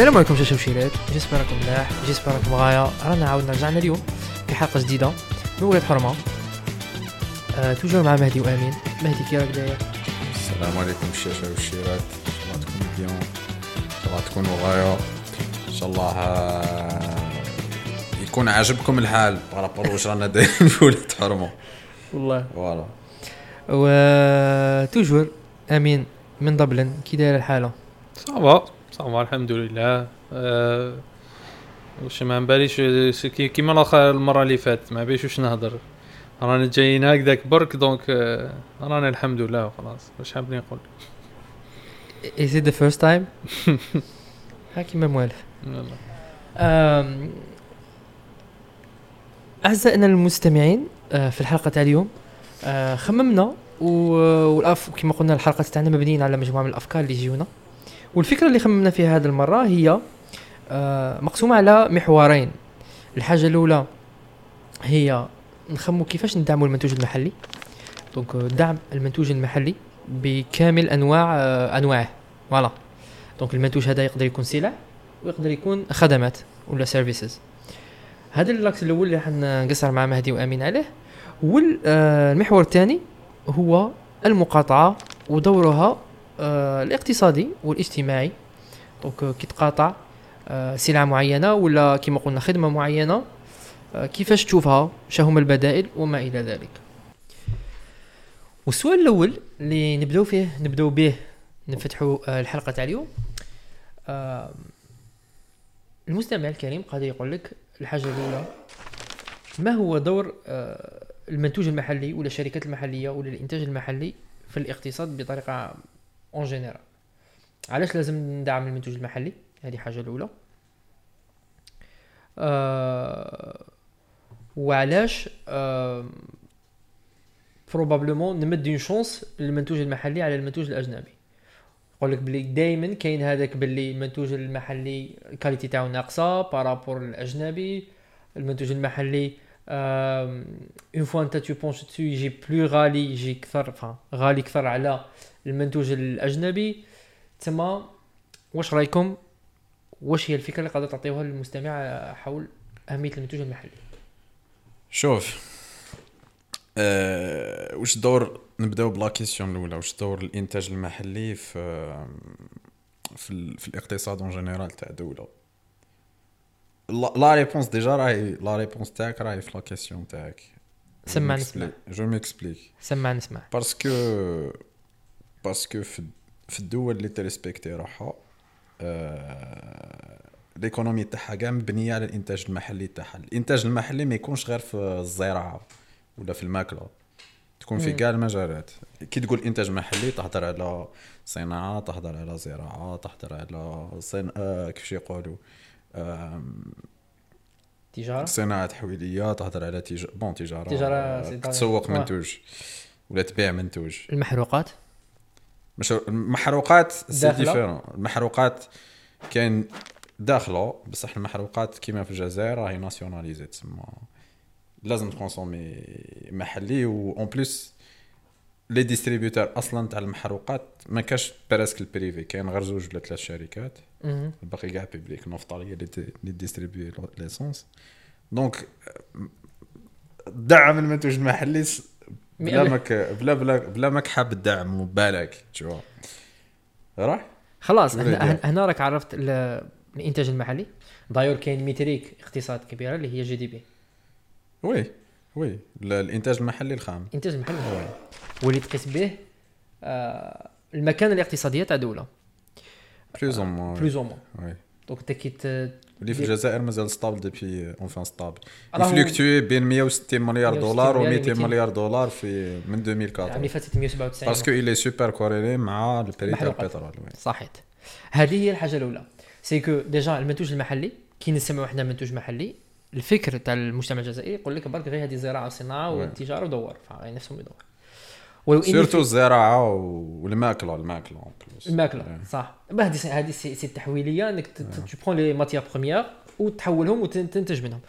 السلام عليكم شاشرة وشيرات j'espère راكم ملاح j'espère راكم غاية. رانا عاودنا رجعنا اليوم في حلقة جديدة من ولاد حرمة. آه toujours مع مهدي وأمين. مهدي كي راك داير السلام عليكم الشاشرة والشيرات ان شاء الله تكونوا bien إن شاء الله تكونوا غاية ان شاء الله يكون عاجبكم الحال par rapport واش رانا دايرين في ولاد حرمة. والله. voilà. و toujours أمين من دبلن كي داير الحالة؟ ça va. ça va الحمد لله أه واش ما باليش س- كي- كيما الأخر المرة اللي فاتت ما باليش واش نهضر. رانا جايين هكذاك برك donc آه، رانا الحمد لله وخلاص. واش حاب نقول؟ Is it the first time؟ ها كيما موالف أعزائنا المستمعين آه، في الحلقة تاع اليوم آه، خممنا و- والأف كما قلنا الحلقة تاعنا مبنيين على مجموعة من الأفكار اللي يجيونا. والفكرة اللي خممنا فيها هذه المرة هي آه، مقسومة على محورين. الحاجة الأولى هي نخمو كيفاش ندعموا المنتوج المحلي. donc آه، دعم المنتوج المحلي بكامل أنواع آه، أنواعه. voilà. donc المنتوج هذا يقدر يكون سلع ويقدر يكون خدمات ولا services هذا l'axe الأول اللي حنقصر مع مهدي وأمين عليه. والمحور الثاني هو المقاطعة ودورها آه، الاقتصادي والاجتماعي. donc آه، كي تقاطع آه، سلعة معينة ولا كما قلنا خدمة معينة آه، كيفاش تشوفها شهما البدائل وما إلى ذلك. والسؤال الأول اللي نبدأو فيه نبدأو به نفتحوا آه، الحلقة تاع اليوم آه، المستمع الكريم قد يقول لك الحاجة الأولى ما هو دور آه، المنتوج المحلي ولا الشركات المحلية ولا الإنتاج المحلي في الاقتصاد بطريقة en général علاش لازم ندعم المنتوج المحلي؟ هذه حاجة الأولى. آه وعلاش آه probablement نمد une chance للمنتوج المحلي على المنتوج الأجنبي. يقول لك بلي دائما كاين هذاك باللي المنتوج المحلي ال qualité تاعو ناقصة par rapport الاجنبي المنتوج المحلي une fois انت tu penches dessus يجي plus غالي يجي كثر فا غالي كثر على المنتوج الأجنبي. تما واش رأيكم؟ واش هي الفكرة اللي قادر تعطيوها للمستمع حول أهمية المنتوج المحلي؟ شوف أه واش دور نبدأو ب la question الأولى. واش دور الإنتاج المحلي في في, في الاقتصاد en général تاع دولة؟ la- la réponse déjà راهي la réponse تاعك راهي في la question تاعك. سمع نسمع je m'explique سمع نسمع parce que parce que في في الدول اللي ت respecter روحها آه، ال économie تاعها كاع مبنية على الإنتاج المحلي تاعها. الإنتاج المحلي ما يكونش غير في الزراعة ولا في الماكلة. تكون في. كاع المجالات. كي تقول إنتاج محلي تهضر على صناعة تهضر على زراعة تهضر على صن... آه كيفاش يقولوا آم، تجارة؟ صناعة تحويليه تهضر على تج... bon تجارة تجارة آه، سي- تسوق. منتوج ولا تبيع منتوج المحروقات؟ مش المحروقات c'est؟ différent المحروقات كاين داخلة بصح المحروقات كيما في الجزائر راهي nationalisées تسمى. لازم ت consommer محلي و en plus les distributeurs أصلا تاع المحروقات ما كاش presque ال privé كاين غير زوج ولا ثلاث شركات. الباقي كاع publique نفطال هي اللي distribue l'essence donc دعم المنتوج المحلي بلا ماك بلا بلا بلا ماك حاب تدعم بالك تشوف راح؟ خلاص شو هنا؟ هنا راك عرفت ال- الإنتاج المحلي. d'ailleurs كاين métrique اقتصاد كبيره اللي هي GDP. oui oui. ال- الإنتاج المحلي الخام. الإنتاج المحلي هو واللي تقيس به آه المكانة الاقتصادية تاع دولة. plus ou moins plus ou moins oui. donc انت كي اللي في الجزائر مازال stable depuis enfin stable ي fluctuer بين 160 مليار 160 دولار و مليار 200 و200 مليار دولار في من العام اللي 2004 فاتت 197 parce que est super corrélé مع ال prix تاع. البترول. صحيت هذه هي الحاجة الاولى c'est que déjà المنتوج المحلي كي نسمعوا إحنا منتوج محلي الفكر تاع المجتمع الجزائري يقول لك برك غير هذه زراعه وصناعه. والتجاره ودور فغير نفسهم يدور ولو surtout الزراعه والماكله الماكلة الماكله صح. هذه هذه c'est التحويليه إنك tu prends les matières premières وتحولهم وتنتج منهم.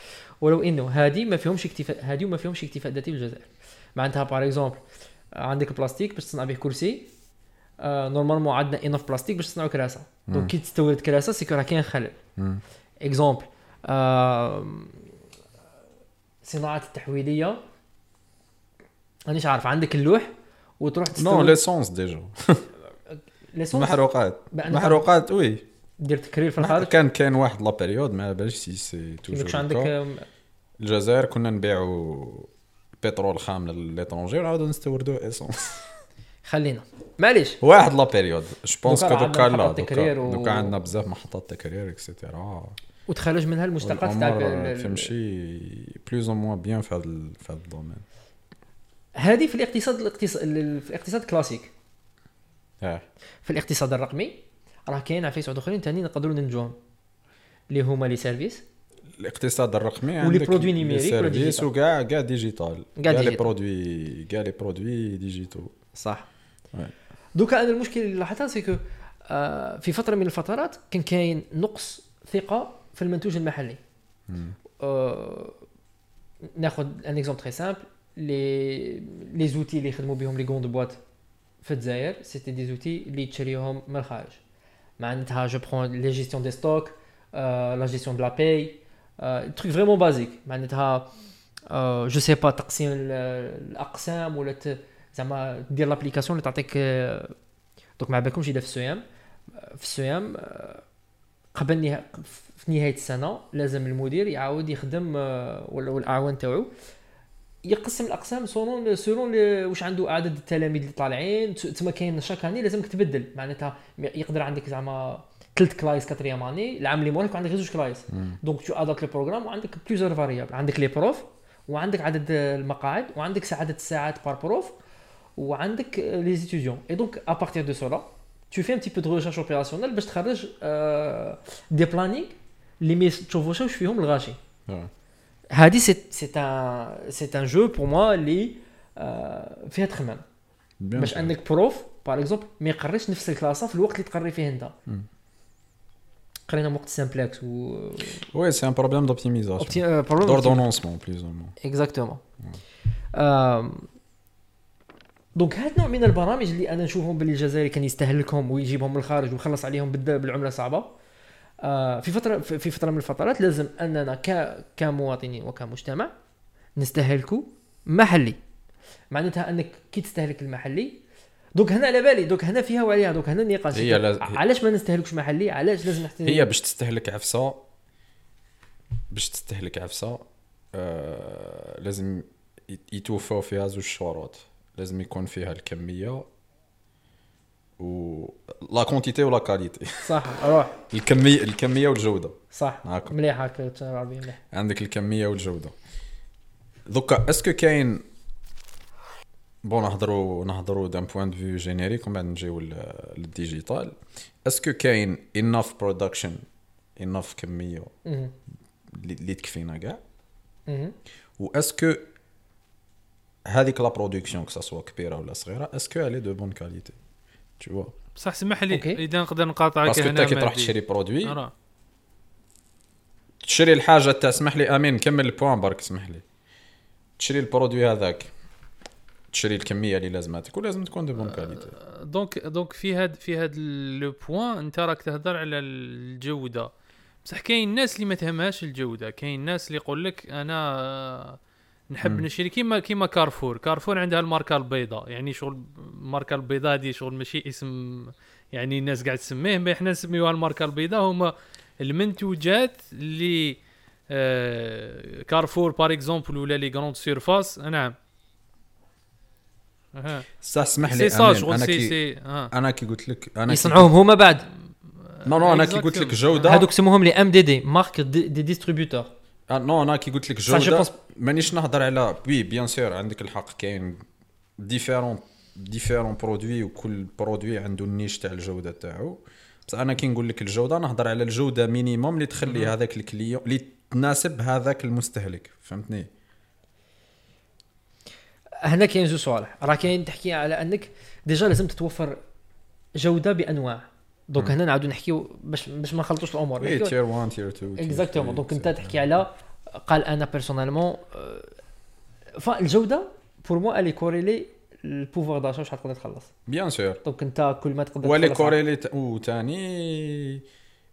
ولو إنه هذه ما فيهمش اكتفاء هذه ما فيهمش اكتفاء ذاتي في الجزائر معناتها par exemple عندك بلاستيك باش تصنع به كرسي آه normalement عندنا un œuf بلاستيك باش تصنعوا كراسة. donc كي تستورد كراسة c'est que راه كاين خلل. exemple آه صناعة التحويلية. مانيش عارف عندك اللوح؟ وتروح non تستورد l'essence déjà l'essence محروقات محروقات oui دير تكرير في الخارج كان كان واحد la période ما بالش c'est c'est toujours عندك الجزائر كنا نبيعوا بترول خام ل l'étranger ونعاودو نستوردوا essence خلينا. معليش. واحد la période je pense que دوكا لا دوكا دوكا عندنا بزاف محطات تكرير et cetera وتخرج منها المشتقات ال- تمشي plus ou moins bien في هذا في هذا ال domaine هذه في الاقتصاد الاقتصاد في الاقتصاد كلاسيك. آه في الاقتصاد الرقمي راه كاين عفايس واحد اخرين ثاني نقدروا ندمجوهم اللي هما les services. الاقتصاد الرقمي و les produits numériques services digital؟ وكاع كاع digital. كاع les. produits كاع les produits digital. صح. دوكا أنا المشكل اللي لاحظتها c'est que آه في فترة من الفترات كان كاين نقص ثقة في المنتوج المحلي. آه ناخذ un exemple très simple les les outils اللي يخدموا بهم les grandes boîtes في الجزائر c'était des outils اللي تشريهم من الخارج معناتها je prends les gestions des stocks la gestion de la paie truc vraiment basique معناتها je sais pas تقسيم ال- الاقسام ولا زعما دير l'application اللي تعطيك دوك ما بالكمش اذا في السيام في السيام آه، قبل نها... في نهايه السنة لازم المدير يعاود يخدم ولا الاعوان تاعو يقسم الأقسام selon selon واش عنده عدد التلاميذ اللي طالعين تما كاين شاك اني لازمك تبدل. معناتها يقدر عندك زعما ثلاث كلايس quatrième année العام اللي موراك عندك غير زوج كلايس. donc tu adaptes ال programme وعندك plusieurs variables عندك les profs وعندك عدد المقاعد وعندك عدد الساعات par prof وعندك les étudiants et donc à partir de cela tu fais un petit peu de recherche opérationnelle باش تخرج des plannings اللي ما تشوفوش واش فيهم الغاشي هذه c'est un c'est un jeu pour moi اللي فيها تخمام. باش انك prof par exemple ما يقريش نفس الكلاسه في الوقت اللي تقري فيه أنت. قرينا وقت simplexe و oui c'est un problème d'optimisation d'ordonnancement plus ou moins exactement donc هاد نوع من البرامج اللي أنا نشوفهم باللي الجزائري كان يستهلكهم ويجيبهم من الخارج ويخلص عليهم بالعملة صعبة. في فتره في فترة من الفترات لازم أننا كمواطنين وكمجتمع نستهلكوا محلي. معناتها أنك كي تستهلك المحلي دوك هنا على بالي دوك هنا فيها وعليها دوك هنا النقاش هي لاز- علاش ما نستهلكش محلي؟ علاش لازم نحتاج هي باش تستهلك عفسة باش تستهلك عفسة آه لازم يت- يتوفوا فيها زوج شروط. لازم يكون فيها الكمية و la quantité و la qualité صح روح. الكمية الكمية والجودة. صح هاكا. مليح هكا العربيه مليح. عندك الكمية والجودة. دوكا est-ce que كاين bon نهضروا نهضروا d'un point de vue générique ومن بعد نجيو لل- لل digital. est-ce que كاين enough production enough كمية. اللي تكفينا كاع. و est-ce que هذيك la production que ce soit كبيرة ولا صغيرة est-ce qu'elle est de bonne qualité tu vois. بصح سمح لي. إذا نقدر نقاطعك parce que هنا انت كي تروح. تشري produit. تشري الحاجة تاع اسمح لي آمين كمل ال point برك اسمح لي. تشري ال produit هذاك. تشري الكمية اللي لازماتك ولازم تكون de bonne qualité donc donc في هاد في هاد le point أنت راك تهضر على الجودة. بصح كاين الناس اللي ما تهمهاش الجودة. كاين الناس اللي يقول لك أنا نحب مم. نشري كيما كيما كارفور. كارفور عندها الماركة البيضاء. يعني شغل الماركة البيضاء دي شغل ماشي اسم يعني الناس قاعد تسميه ما إحنا نسميوها الماركة البيضاء. هما المنتوجات اللي آه كارفور par exemple ولا les grandes surfaces. نعم. صح اسمح لي أنا كي c'est آه. أنا كي قلت لك أنا يصنعوهم هما بعد. non non أنا كي قلت لك. جودة. هذوك سموهم les MDD marques des, des distributeurs آه، non أنا كي قلت لك جوده مانيش نهضر على oui bien sûr عندك الحق كاين différents différents produits وكل produit عنده ال niche تاع الجوده تاعو بس أنا كي نقول لك الجوده نهضر على الجوده minimum اللي تخلي هذاك ال client اللي تناسب هذاك المستهلك فهمتني هنا كاين زوج صوالح راه كاين تحكي على انك déjà لازم تتوفر جوده بانواع donc. هنا نعاودو نحكيو باش باش ما نخلطوش الأمور. oui نحكيو- tier 1 tier 2 exactement donc انت تحكي على قال أنا personnellement فالجوده pour moi elle est corrélée au pouvoir d'achat واش غتقدر تخلص. bien sûr donc انت كل ما تقدر و elle est corrélée وتاني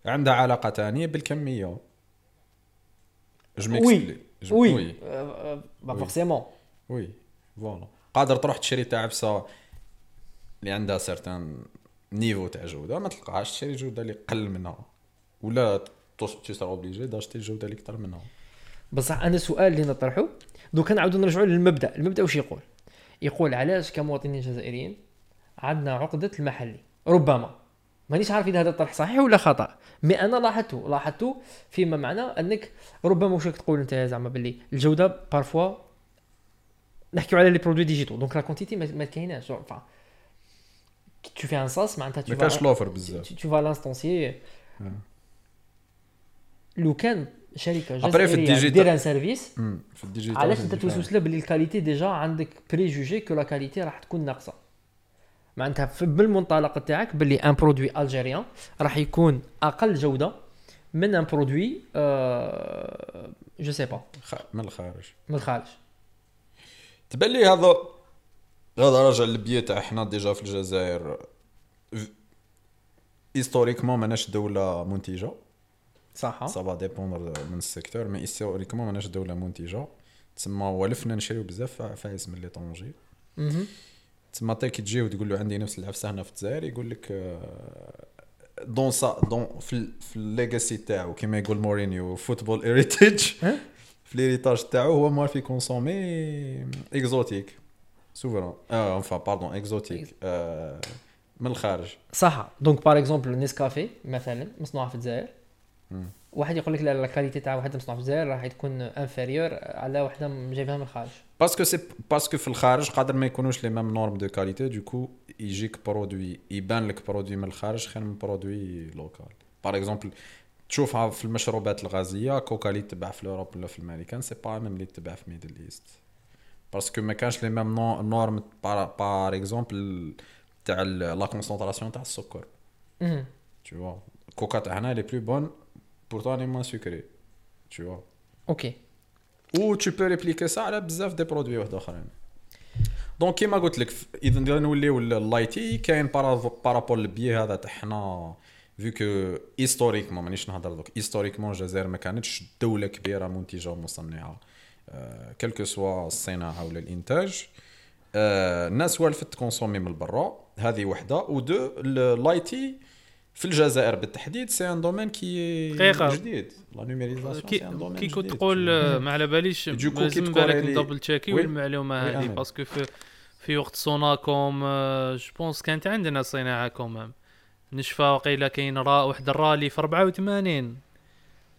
عندها علاقة تانية بالكمية. je oui. m'expliquer oui oui pas. forcément oui voilà قادر تروح تشري تاع عفسه اللي عندها certain niveau تاع جودة ما تلقاهاش تشري جودة اللي قل منها. ولا سار obligé d'acheter الجوده اللي أكثر منها. بصح أنا السؤال اللي نطرحه دوكا نعاودو نرجعوا للمبدأ. المبدأ واش يقول؟ يقول علاش كمواطنين جزائريين عندنا عقدة المحلي؟ ربما. مانيش عارف إذا هذا الطرح صحيح ولا خطأ. mais أنا لاحظته لاحظته فيما معنى أنك ربما واش تقول أنت زعما باللي الجودة parfois نحكيو على les produits digitaux donc la qualité ما كايناش. فا tu fais un SaaS معناتها ما كانش l'offre بزاف tu vas lancer لو كان شركه جزائريه دير un service مم. في ال digital علاش انت. توسوس له باللي ال qualité déjà عندك préjugé que la qualité راح تكون ناقصه معناتها بالمنطلق تاعك باللي un produit algérien راح يكون أقل جوده من un produit je sais pas من الخارج. من الخارج. تبان لي هذا هذا راجع للبيئة تاع حنا déjà في الجزائر historiquement ماناش دولة منتجة صح ça va dépendre من ال secteur mais historiquement ماناش دولة منتجة تسمى ولفنا نشريو بزاف فايز من l'étranger مهم. تسمى تا كي تجي وتقول له عندي نفس العفسه هنا في الجزائر يقول لك donc ça donc في في ال legacy تاعو كيما يقول مورينيو football heritage ها؟ في l'héritage تاعو هو موالف يconsommي exotique souvent آه enfin pardon exotique آه، من الخارج. صح donc par exemple نيسكافي مثلا مصنوع في الجزائر. واحد يقول لك لا لا ال qualité تاع واحد مصنوع في الجزائر راح تكون inférieure على وحده جايبها من الخارج. parce que c'est parce que في الخارج قادر ما يكونوش les mêmes normes de qualité donc يجيك produit يبان لك produit من الخارج خير من produit local par exemple تشوفها في المشروبات الغازية كوكا اللي تباع في Europe ولا في الأمريكان c'est pas même اللي تباع في Middle East parce que ما كانش les mêmes normes par exemple تاع la concentration تاع السكر tu vois? كوكا تاع هنا les plus bonnes elle est moins sucrée. Tu vois? أوكي و tu peux répliquer ça على بزاف des produits واحد اخرين donc كيما قلت لك اذا نوليو ال IT كاين par rapport للبي هذا تاع حنا vu que historiquement مانيش نهضر دوك historiquement الجزائر ما كانتش دوله كبيره منتجه ومصنعه quel que soit الصناعه ولا الانتاج الناس والفت تconsommي من برا هذه وحدة ودو ال IT في الجزائر بالتحديد c'est un domaine qui دقيقة. جديد la numérisation كي كنت. تقول ما على باليش لازم بالك ندبل. والمعلومة oui، هذه. parce que في في وقت سوناكوم je pense كانت عندنا صناعة quand même نشفى وقيلا كاين را واحد ال rallye في 84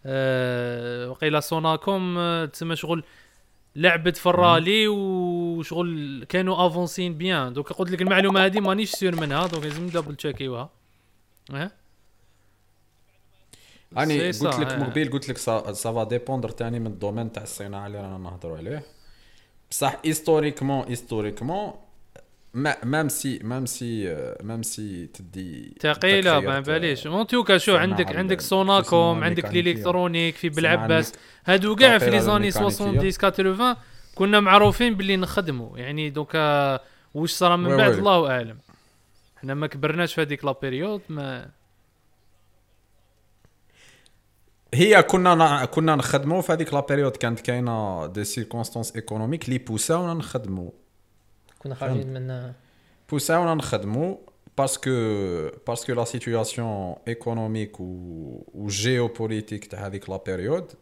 أه وقيلا سوناكوم آه، تسمى شغل لعبت في ال rallye وشغل كانوا avancéين bien. دوك قلت لك المعلومة هذه مانيش sûr منها donc لازم double-checkيوها آه راني si قلت لك آه. مقبل قلت لك ça ça va dépendre تاني من ال domaine تاع الصناعة اللي رانا نهضروا عليه. بصح هيستوريكمون هيستوريكمون مام سي مام سي مام سي تدي تخيرت، ما باليش. اون توكا شو عندك ال- عندك سوناكوم عندك. الإلكترونيك في بالعباس هادو كاع في لي زاني الميكانيكية. 70 80 كنا معروفين باللي نخدموا يعني دوكا واش صرا من بعد. الله أعلم. حنا ما كبرناش في هذيك لا بيريود ما هي كنا نا- كنا نخدموا في هذيك la période. كانت كاينة des circonstances économiques اللي بوساونا نخدموا كنا خارجين من poussاونا نخدموا parce que parce que la situation économique و géopolitique تاع هذيك la période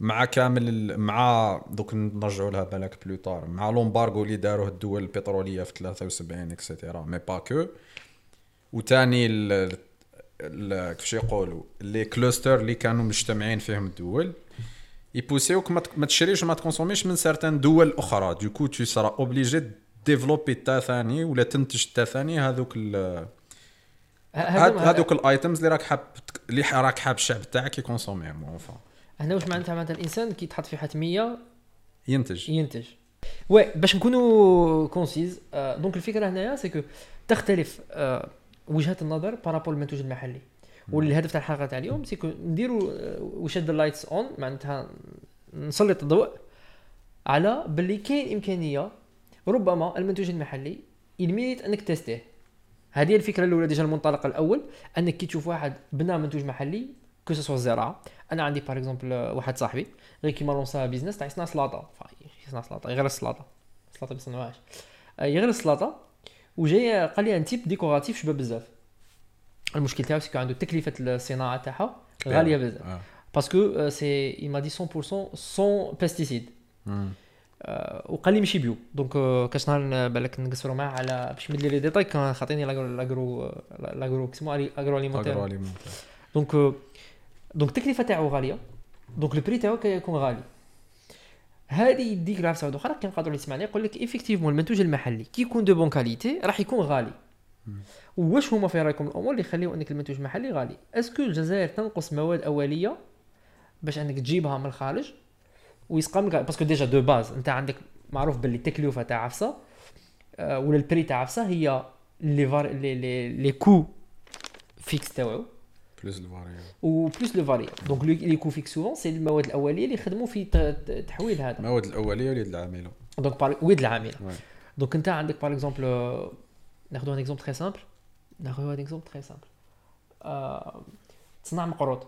مع كامل مع دوك نرجعوا لها بالك plus tard مع l'embargo اللي داروه الدول البترولية في 73 et cetera mais parce que ال- كيفاش يقولوا؟ لي كلوستر اللي كانوا مجتمعين فيهم الدول. يبوسيوك ما تشريش وما تكونسوميش من سارتان دول أخرى. دوكو تو سرا اوبليجي ديفلوبي تا ثاني ولا تنتج تا ثاني هذوك هذوك الايتمز اللي راك حاب اللي راك حاب الشعب تاعك يكونسوميهم اونفا هنا واش معناتها؟ معناتها الإنسان كي يتحط في حتمية ينتج. ينتج. وي باش نكونوا كونسيز آه دونك الفكرة هنايا سي كو تختلف آه وجهات النظر بارابول المنتوج المحلي. والهدف تاع الحلقة تاع اليوم سي كو نديروا وشد اللايتس اون معناتها نسلط الضوء على باللي كاين إمكانية ربما المنتوج المحلي يلميت أنك تستيه. هذه هي الفكرة الأولى ديجا المنطلق الأول أنك كي تشوف واحد بنى منتوج محلي كو سوا الزراعه أنا عندي باغ اكزومبل واحد صاحبي غير كيما لونسا بيزنس تاع يصنع سلاطة. يصنع سلاطة يغرس سلاطة. سلاطة ما يصنعوهاش آه، يغرس سلاطة وجاي قال لي un type décoratif شباب بزاف. المشكل تاعو c'est que عنده تكلفة الصناعة تاعها غالية بزاف. آه. parce que c'est il m'a dit 100% sans pesticides. آه، وقال لي ماشي bio. donc آه، كاش نهار بالك نقصروا معاه على باش نمد لي لي ديتاي كان خاطيني l'agro l'agro l'agro كيسمو agroalimentaire donc آه، donc التكلفه تاعو غالية. donc ال prix تاعو كيكون غالي. هذه يديك العفسه واحدة أخرى كنقدروا اللي يسمعني يقول لك effectivement المنتوج المحلي كي يكون de bonne qualité راح يكون غالي. واش هما في رأيكم الأمور اللي يخليو إنك المنتوج المحلي غالي؟ est-ce que الجزائر تنقص مواد أولية باش إنك تجيبها من الخارج؟ ويسقم لك parce que déjà de base أنت عندك معروف باللي التكلفه تاع عفسة آه، ولا ال prix تاع عفسة هي لي فار لي لي, لي كو fixe تاعو. plus ال variant و plus le varié donc les coûts fixes souvent c'est المواد الاوليه اللي يخدموا في تحويل هذا المواد الاوليه واليد العامله donc part ويد العامله. donc أنت عندك par exemple ناخذ un exemple très simple ناخذ un exemple très simple تصنع مقروط.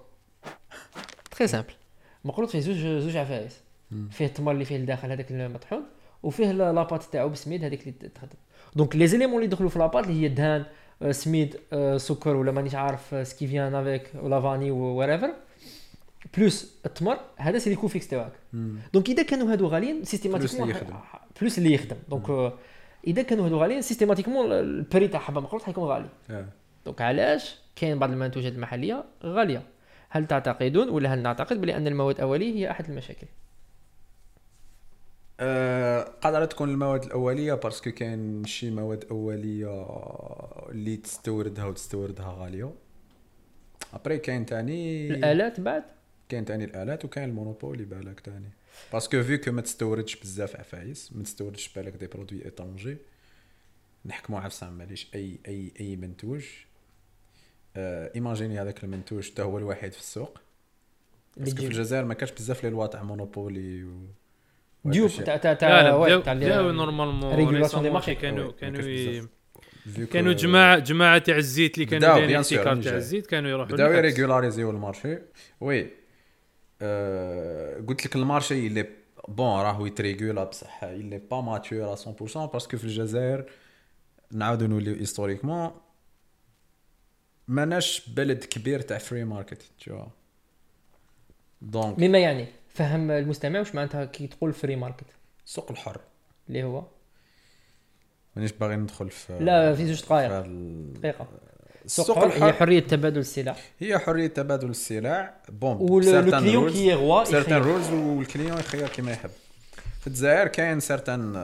très simple مقروط فيه زوج زوج عفايس. فيه التمر اللي فيه الداخل هذاك المطحون وفيه la- la pâte تاعو بسميد هذيك اللي تخدم. donc les éléments اللي يدخلوا في la pâte اللي هي الدهان آه، سميد آه، سكر ولا مانيش عارف ce qui vient avec ولا vanille و reviver plus التمر هذا c'est les fixes تاعك. donc إذا كانوا هادو غاليين systématiquement اللي يخدم. plus اللي يخدم. donc آه، إذا كانوا هادو غاليين systématiquement ال prix تاع حبة مقروط حيكون غالي. donc علاش؟ كاين بعض المنتوجات المحلية غالية. هل تعتقدون ولا هل نعتقد بان المواد الأولية هي أحد المشاكل؟ آه، قادرة تكون المواد الأولية parce que كاين شي مواد أولية اللي تستوردها وتستوردها غالية. après كاين تاني الآلات بعد؟ كاين تاني الآلات وكاين ال monopole بالك تاني. parce que vu ما تستوردش بزاف عفايس ما تستوردش بالك des produits étrangers نحكمو عفسه ماليش اي اي أي منتوج آه imaginer هذاك المنتوج حتى هو الوحيد في السوق. باسكو في الجزائر ما كانش بزاف لي لوا تاع مونوبولي و ديوب تاع تاع لا تاع تاع ريغولاسيون مارشي. كانوا كانوا كانوا جماعة جماعة تاع الزيت اللي كانوا دايرين بيان سور، احتكار راني تاع. الزيت كانوا يروحوا بداو. يريغولاريزيو المارشي وي قلت لك المارشي اللي بون راهو يتريغولا بصح. اللي با ماتور 100% باسكو في الجزائر نعاودو نوليو هيستوريكمون ماناش بلد كبير تاع فري ماركت تشوا دونك مما يعني؟ فهم المستمع واش معناتها كي تقول فري ماركت السوق الحر. اللي هو؟ مانيش باغي ندخل في لا في زوج دقائق. دقيقة. السوق هي الحر حرية تبادل السلع. هي حرية تبادل السلع. بون والكليون كي يغوا سيرتان. رولز والكليون يخير كيما يحب في الجزائر كاين سيرتان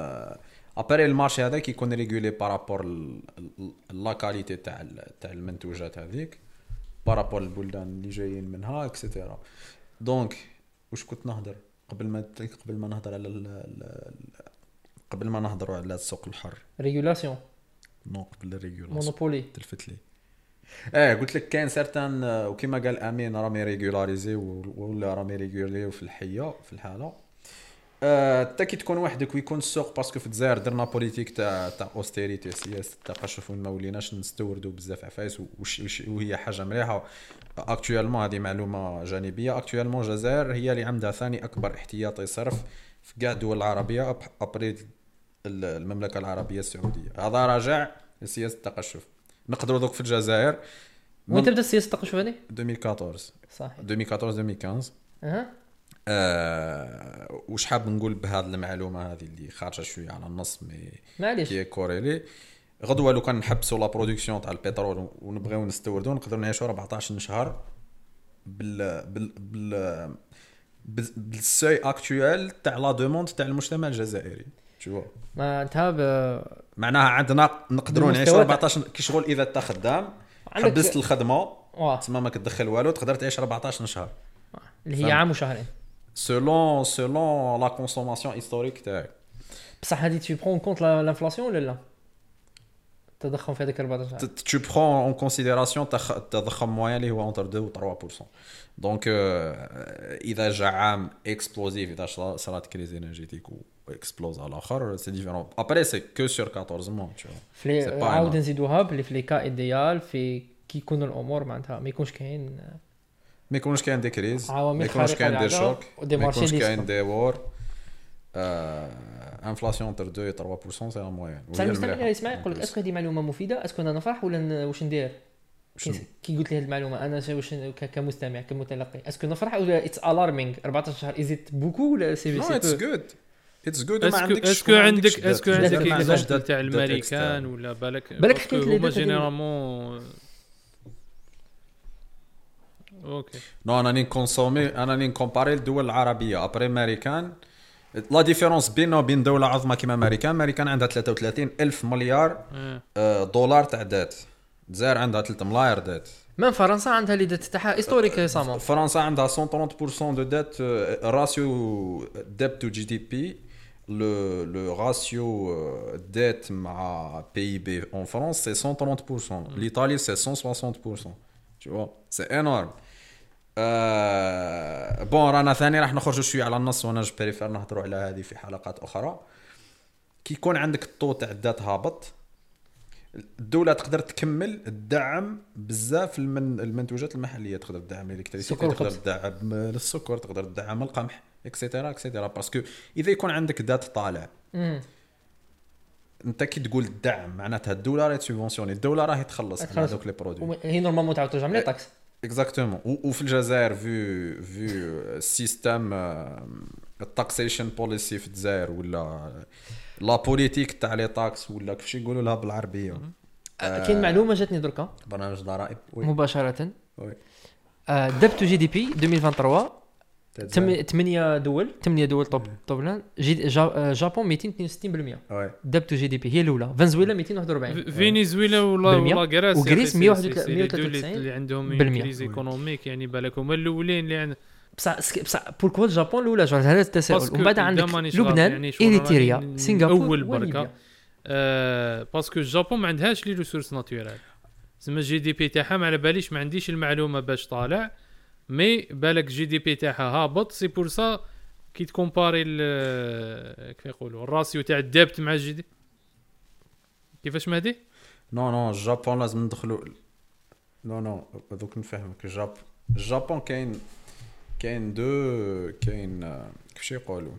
ابري المارشي هذا كيكون ريغولي بارابور la qualité تاع تاع المنتوجات هذيك par rapport البلدان اللي جايين منها et cetera donc واش كنت نهضر قبل ما قبل ما نهضر على ال- قبل ما نهضروا على السوق الحر؟ régulation non قبل ال régulation monopole تلفت لي. آه قلت لك كاين certains وكما قال أمين راهم ريغولاريزي ولا راهم ريغوليو في الحية في الحالة. حتى كي تكون وحدك ويكون السوق parce que في الجزائر درنا politique تاع تاع austérité سياسه التقشف وما وليناش نستوردوا بزاف عفايس وش وش وهي حاجة مليحه actuellement هذه معلومه جانبيه actuellement الجزائر هي اللي عندها ثاني اكبر احتياطي صرف في كاع الدول العربيه après ال- المملكه العربيه السعوديه هذا راجع لسياسه التقشف نقدروا دوك في الجزائر وين تبدا السياسة التقشف هذه 2014 صحيح 2014 2015 أها آه وش حاب نقول بهذه المعلومة هذه اللي خارجة شوية على النص mais معليش. qui corrélé؟ غدوة لو كان نحبسوا la production تاع البترول ونبغيو نستوردوا نقدروا نعيشوا 14 شهر بال بال بال بال- بال seuil actuel تاع la demande تاع المجتمع الجزائري شو ما انت ب... معناها عندنا نقدروا نعيشوا تاع- 14 كي شغل إذا انت خدام حبست الخدمة تسمى ما كتدخل والو تقدر تعيش 14 شهر. اللي هي. عام وشهرين. selon selon la consommation historique تاعك بصح هذه تي برون كونت لانفلاسيون ولا لا التضخم في هذيك 14 عام tu prends en considération تخ- التضخم موين اللي هو entre 2 و 3% دونك آه، إذا جا عام اكسبلوزيف إذا صار- صارت كريز انرجيتيك و اكسبلوز على الآخر سي ديفيرون ابري سي كو سور 14 مون tu vois. في لي- C'est pas عاود énorme. نزيدوها بلي في لي كا ايديال في كي يكونوا الأمور معناتها ما يكونش كاين ما دي كريز ما يكونش كاين دي شوك ما يكونش كاين. دي وور انفلاسيون انتر 2 و 3% سي موين بصح المستمع اللي يسمع يقول لك اسكو هذه معلومه مفيده اسكو أنا نفرح ولا واش ندير شنو؟ كي- قلت لي هذه المعلومه أنا واش ك- كمستمع كمتلقي اسكو نفرح ولا اتس الارمينغ 14 شهر ازيت بوكو ولا سي نو سي اتس؟ جود اتس جود اسكو عندكش اسكو ما عندك اسكو. عندك ما اكزامبل تاع externe. ولا بالك بالك حكيت لي. جينيرالمون أوكي نو أنا راني نكونسومي أنا راني نكومباري الدول العربيه ابري امريكان la différence بيننا وبين دوله عظمى كيما امريكان امريكان عندها 33 الف مليار دولار تاع dette الجزائر عندها 3 ملاير dette من فرنسا عندها اللي dette تاعها historiquement فرنسا عندها 130% de dette ratio debt to GDP le le ratio dette مع PIB en فرنسا c'est 130% l'Italie c'est 160% tu vois? c'est énorme آه bon رانا ثاني راح نخرجوا شوية على النص وأنا préfère نهضروا على هذه في حلقات أخرى. كي يكون عندك الطو تاع الدات هابط الدولة تقدر تكمل تدعم بزاف المن المنتوجات المحلية. تقدر تدعم ال électricité تقدر. تدعم السكر تقدر تدعم القمح et cetera et cetera parce que إذا يكون عندك dette طالع أنت كي تقول الدعم معناتها الدولة راهي تسوبونسيوني الدولة راهي تخلص على. هذوك les produits هي normalement تعاود ترجع من les taxes exactement وفي الجزائر في في système ال taxation بوليسي في الجزائر ولا la politique تاع les taxes ولا كيفاش يقولوا لها بالعربيه كاين معلومه جاتني دركا برنامج ضرائب مباشره وي دبتو جي دي بي 2023 تاع الجزائر. 8 دول 8 دول top top لأن جابون 262% oui debt to GDP هي الأولى. فنزويلا 241 فنزويلا ولا Grèce و Grèce 191 193 اللي عندهم. crise économique يعني بالك هما الأولين اللي عند بصح بصح pourquoi الجابون الأولى هذا التساؤل. parce que ومن بعد عندك لبنان يعني اريتريا سنغافور أول بركة. وليبيا. آه parce que الجابون ما عندهاش les ressources naturelles زعما ال GDP تاعها ما على باليش ما عنديش المعلومة باش طالع. mais بالك GDP تاعها هابط c'est pour ça كي ت comparer ال- كيف يقولوا ال ratio تاع ال debt مع ال GD كيفاش مهدي؟ non non الجابون لازم ندخلوا non non دوك نفهمك الجاب الجابون كاين كاين دو كاين آه، كيفاش يقولوا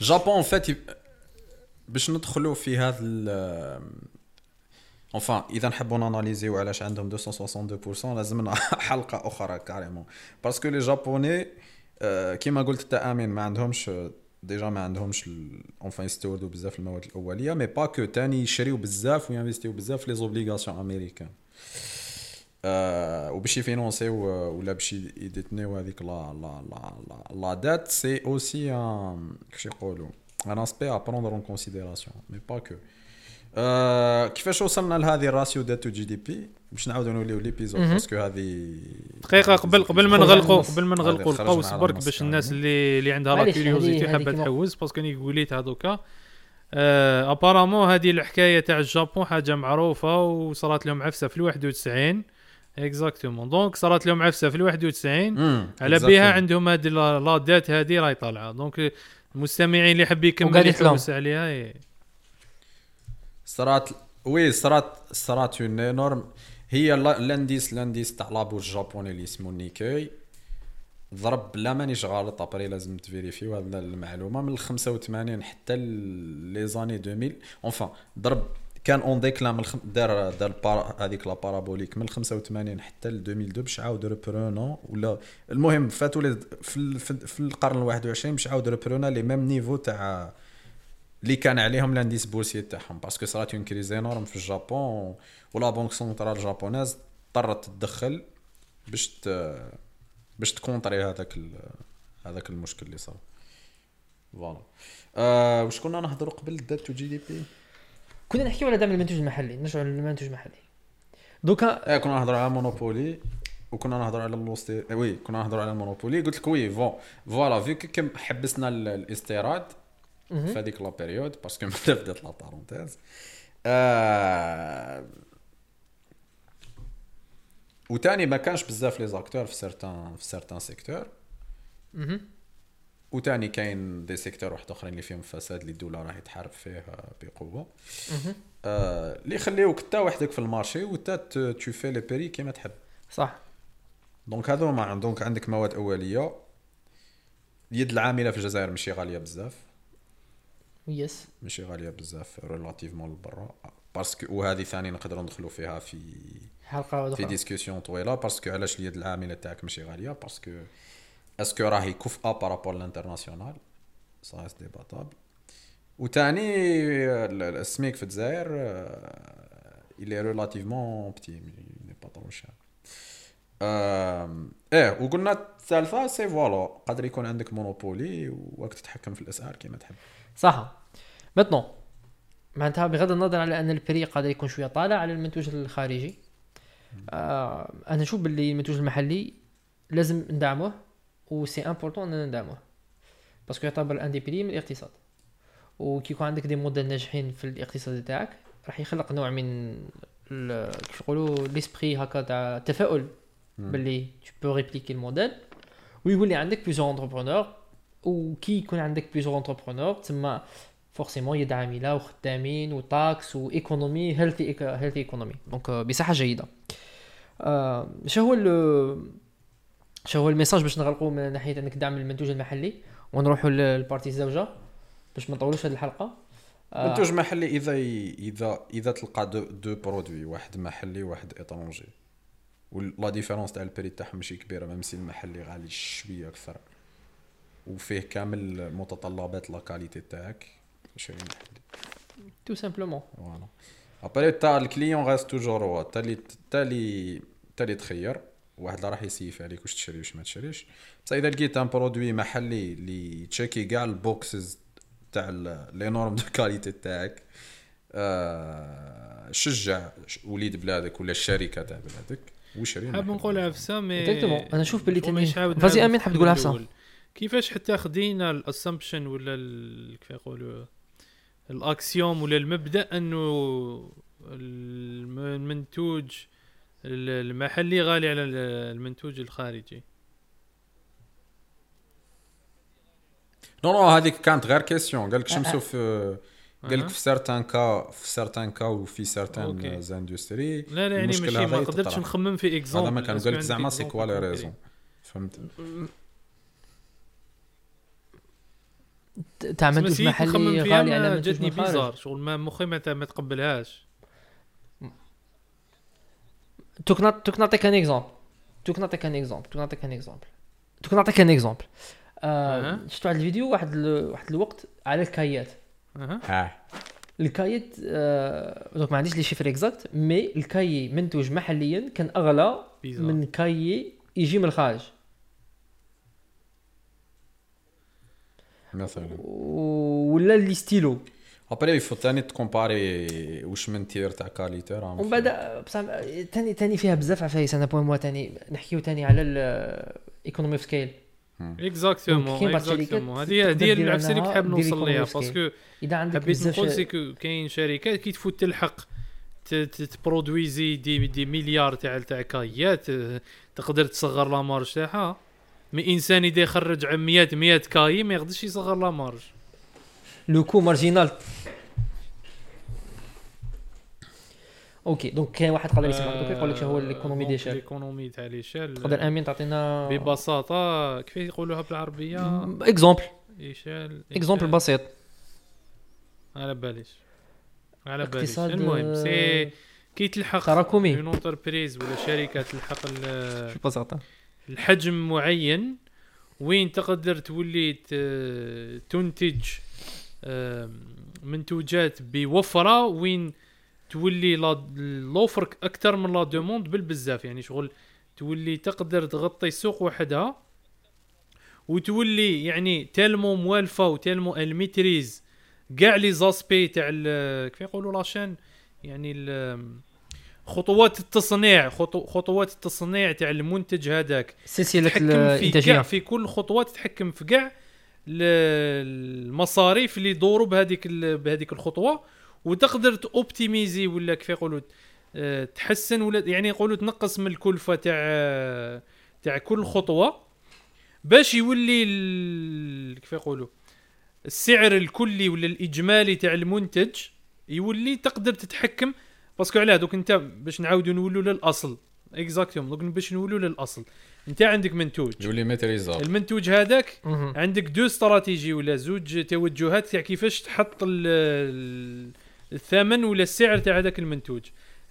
الجابون فات باش ندخلوا في هذا ال enfin إذا نحبوا ن analyser يو علاش عندهم 262% لازمنا حلقة أخرى carrément parce que les Gabonais آه، كيما قلت تا آمين ما عندهمش ديجا ما عندهمش اونفان يستوردوا بزاف المواد الأولية مي با كو تاني يشريو بزاف وينفيستيو بزاف في لي زوبليغاسيون امريكان آه وباش يفينونسيو آه، ولا باش يديتنيو هذيك لا لا لا لا لا دات سي اوسي ان كيفاش يقولوا ان اسبي ا بروندر اون كونسيديراسيون مي با كو آه كيفاش وصلنا لهذه الراسيو دات تو جي دي بي باش نعاودوا نوليو ليبيزود. باسكو هذه دقيقة قبل قبل ما نغلقوا. قبل ما نغلقوا القوس برك باش الناس. اللي اللي عندها لا كيوريوزيتي حابة تحوز باسكو ني قوليت هذوكا آه apparemment هذه الحكاية تاع الجابون حاجة معروفة وصارت لهم عفسة في ال 91 exactement donc صارت لهم عفسة في ال 91 مم، على. بها عندهم هذه la dette هذه راهي طالعة donc المستمعين اللي يحب يكمل. يحوس عليها صارت oui صارت صارت une énorme هي l'- l'indice l'indice تاع la bourse الجابوني اللي اسمه نيكاي ضرب لا مانيش غلط après لازم ت vérifier يو هذا المعلومة. من ال 85 حتى les années 2000 اونفان ضرب كان اون ديكلان من الخم... دار دار بارا هذيك لا بارابوليك من ال 85 حتى ل 2002 باش عاود ريبرونو ولا المهم فاتوا في. في, في القرن ال 21 باش عاود ريبرونا لي ميم نيفو تاع اللي كان عليهم لانديس بورسي تاعهم. باسكو صارت اون كريز انورم في الجابون ولا بونك سونترال جابونيز اضطرت تدخل باش ت... باش تكونطري هذاك ال... هذاك المشكل اللي صار. فوالا آه واش كنا نهضروا قبل دات تو جي دي بي كنا نحكيو على دعم المنتوج المحلي نرجعوا للمنتوج المحلي. دوكا إيه كنا نهضروا على مونوبولي وكنا نهضروا على اللوستي وي كنا نهضروا على المونوبولي قلت لك وي فون فوالا فيو كم حبسنا ال- الاستيراد. في هذيك لا بيريود باسكو ماذا بدات لا بارونتيز. آه وتاني ما كانش بزاف لي زاكتور في سيرتان في سيرتان سيكتور. مهم. وتاني كاين des secteurs واحد أخرين اللي فيهم فساد اللي الدولة راهي تحارب فيه بقوة. مهم. آه اللي يخليوك تا وحدك في المارشي وتا تو في les prix كيما تحب. صح. donc هذو ما دونك عندك مواد أولية. اليد العاملة في الجزائر ماشي غالية بزاف. yes ماشي غالية بزاف relativement لبرا parce que وهذه ثاني نقدروا ندخلوا فيها في حلقة في أخرى discussion طويلة parce que علاش اليد العاملة تاعك ماشي غالية؟ parce que est-ce que راهي كفءه par rapport l'international ça reste débattable وثاني السميك في الجزائر الي relativement petit n'est pas trop آم، إيه وقلنا الثالثة c'est voilà قادر يكون عندك monopole وراك تتحكم في الأسعار كيما تحب. صح. maintenant معناتها بغض النظر على أن ال prix قادر يكون شوية طالع على المنتوج الخارجي. آه أنا نشوف باللي المنتوج المحلي لازم ندعمه و c'est important أننا ندعمه parce que يعتبر un des piliers من الاقتصاد. وكي يكون عندك des modèles ناجحين في الاقتصاد تاعك راح يخلق نوع من كيف يقولوا l'esprit هكا تاع التفاؤل. باللي tu peux répliquer ال modèle ويولي عندك plusieurs entrepreneurs وكي يكون عندك plusieurs entrepreneurs تسمى forcément يد عامله وخدامين و taxes و economy healthy healthy economy donc بصحه جيده شو هو شو هو ال message باش نغلقوا من ناحية إنك دعم المنتوج المحلي ونروحوا لل partie الزوجة باش ما نطولوش هذه الحلقة. آه، منتوج محلي إذا إذا إذا تلقى deux, deux produits واحد محلي وواحد étranger و la différence تاع ال prix تاعهم ماشي كبيرة même si المحلي غالي شوية أكثر. وفيه كامل متطلبات la qualité تاعك. شري محلي tout simplement voilà ابري تاع الكليون غاست توجور هو تا اللي تا اللي تا اللي تخير واحد راح يسيف عليك واش تشري واش ما تشريش بصح اذا لقيت ان برودوي محلي اللي تشيكي كاع البوكسز تاع لي نورم دو كاليتي تاعك آه، شجع وليد بلادك ولا الشركة تاع بلادك وشري حاب محلي. نقول عفسه مي. أنا نشوف باللي تاني- مش عاود فازي أمين، حاب في تقول عفسة. الأول. كيفاش حتى خدينا الاسامبشن ولا كيف يقولوا ال axiome ولا المبدا أنه الم- المنتوج ال- المحلي غالي على ال- المنتوج الخارجي نو نو هذيك كانت غير question قال لك آه، شمسوا آه. في قال لك. في certains cas في certains cas وفي certaines OK. industries لا لا يعني ماشي ما. قدرتش نخمم في exemple هذا ما كان قال لك زعما c'est quoi les raisons فهمت تاع منتوج محلي غالي على منتوج الخارج bizarre شغل ما مخي ما تقبلهاش. دوك نعط- دوك نعطيك un exemple دوك نعطيك un exemple دوك نعطيك un exemple دوك نعطيك un exemple. شفت واحد الفيديو واحد ال... واحد الوقت على الكايات. أها. ها. الكايت آه... donc ما عنديش les chiffres exacts mais ال cahier منتوج محليا كان أغلى bizarre. من cahier يجي من الخارج. مثلا. ولا les stylos. après il faut ثاني تكومباري واش من type تاع qualité راه ومن بعد بصح ثاني ثاني فيها بزاف عفايس أنا بوان موا ثاني نحكيو ثاني على ال economy of scale exactement exactement هذه دير العفسه اللي عنها حاب نوصل ليها. parce que اذا عندك حبيت نقول c'est que كاين شركات كي تفوت تلحق ت- ت- تبرودويزي des des milliards تاع تاع كايات تقدر تصغر la marge تاعها mais انسان اذا يخرج عن 100 100 cahier ما يقدرش يصغر la marge. le coût marginal. OK donc كاين واحد قادر يسمع. دوك يقول لك شنو هو ال économie d'échelle ال économie تاع l'échelle تقدر امين تعطينا ببساطة كيف يقولوها بالعربية؟ exemple échelle exemple بسيط. على باليش. على باليش. المهم آه، c'est كي تلحق تراكمي. une entreprise ولا شركة تلحق ال- شو بساطه الحجم معين وين تقدر تولي تنتج منتوجات بوفرة وين تولي ال offre أكثر من la demande بالبزاف يعني شغل تولي تقدر تغطي السوق وحدها وتولي يعني tellement موالفة و tellement ال maîtrise كاع les aspects تاع كيف يقولوا la chaîne؟ يعني خطوات التصنيع خطو خطوات التصنيع تاع المنتج هذاك. سلسلة الإنتاجية. في كل خطوات تتحكم في كاع ال- المصاريف اللي يدوروا بهذيك ال- بهذيك الخطوة. وتقدر توبتيميزي ولا كيف يقولوا آه، تحسن ولا يعني يقولوا تنقص من الكلفة تاع تاع كل خطوة باش يولي كيف يقولوا السعر الكلي ولا الإجمالي تاع المنتج يولي تقدر تتحكم parce que علاه دوك انت باش نعاودوا نولوا للأصل exactement دوك باش نولوا للأصل انت عندك منتوج يولي maîtrisable المنتوج هذاك. عندك deux stratégies ولا زوج توجهات تاع كيفاش تحط ال- ال- الثمن ولا السعر تاع هذاك المنتوج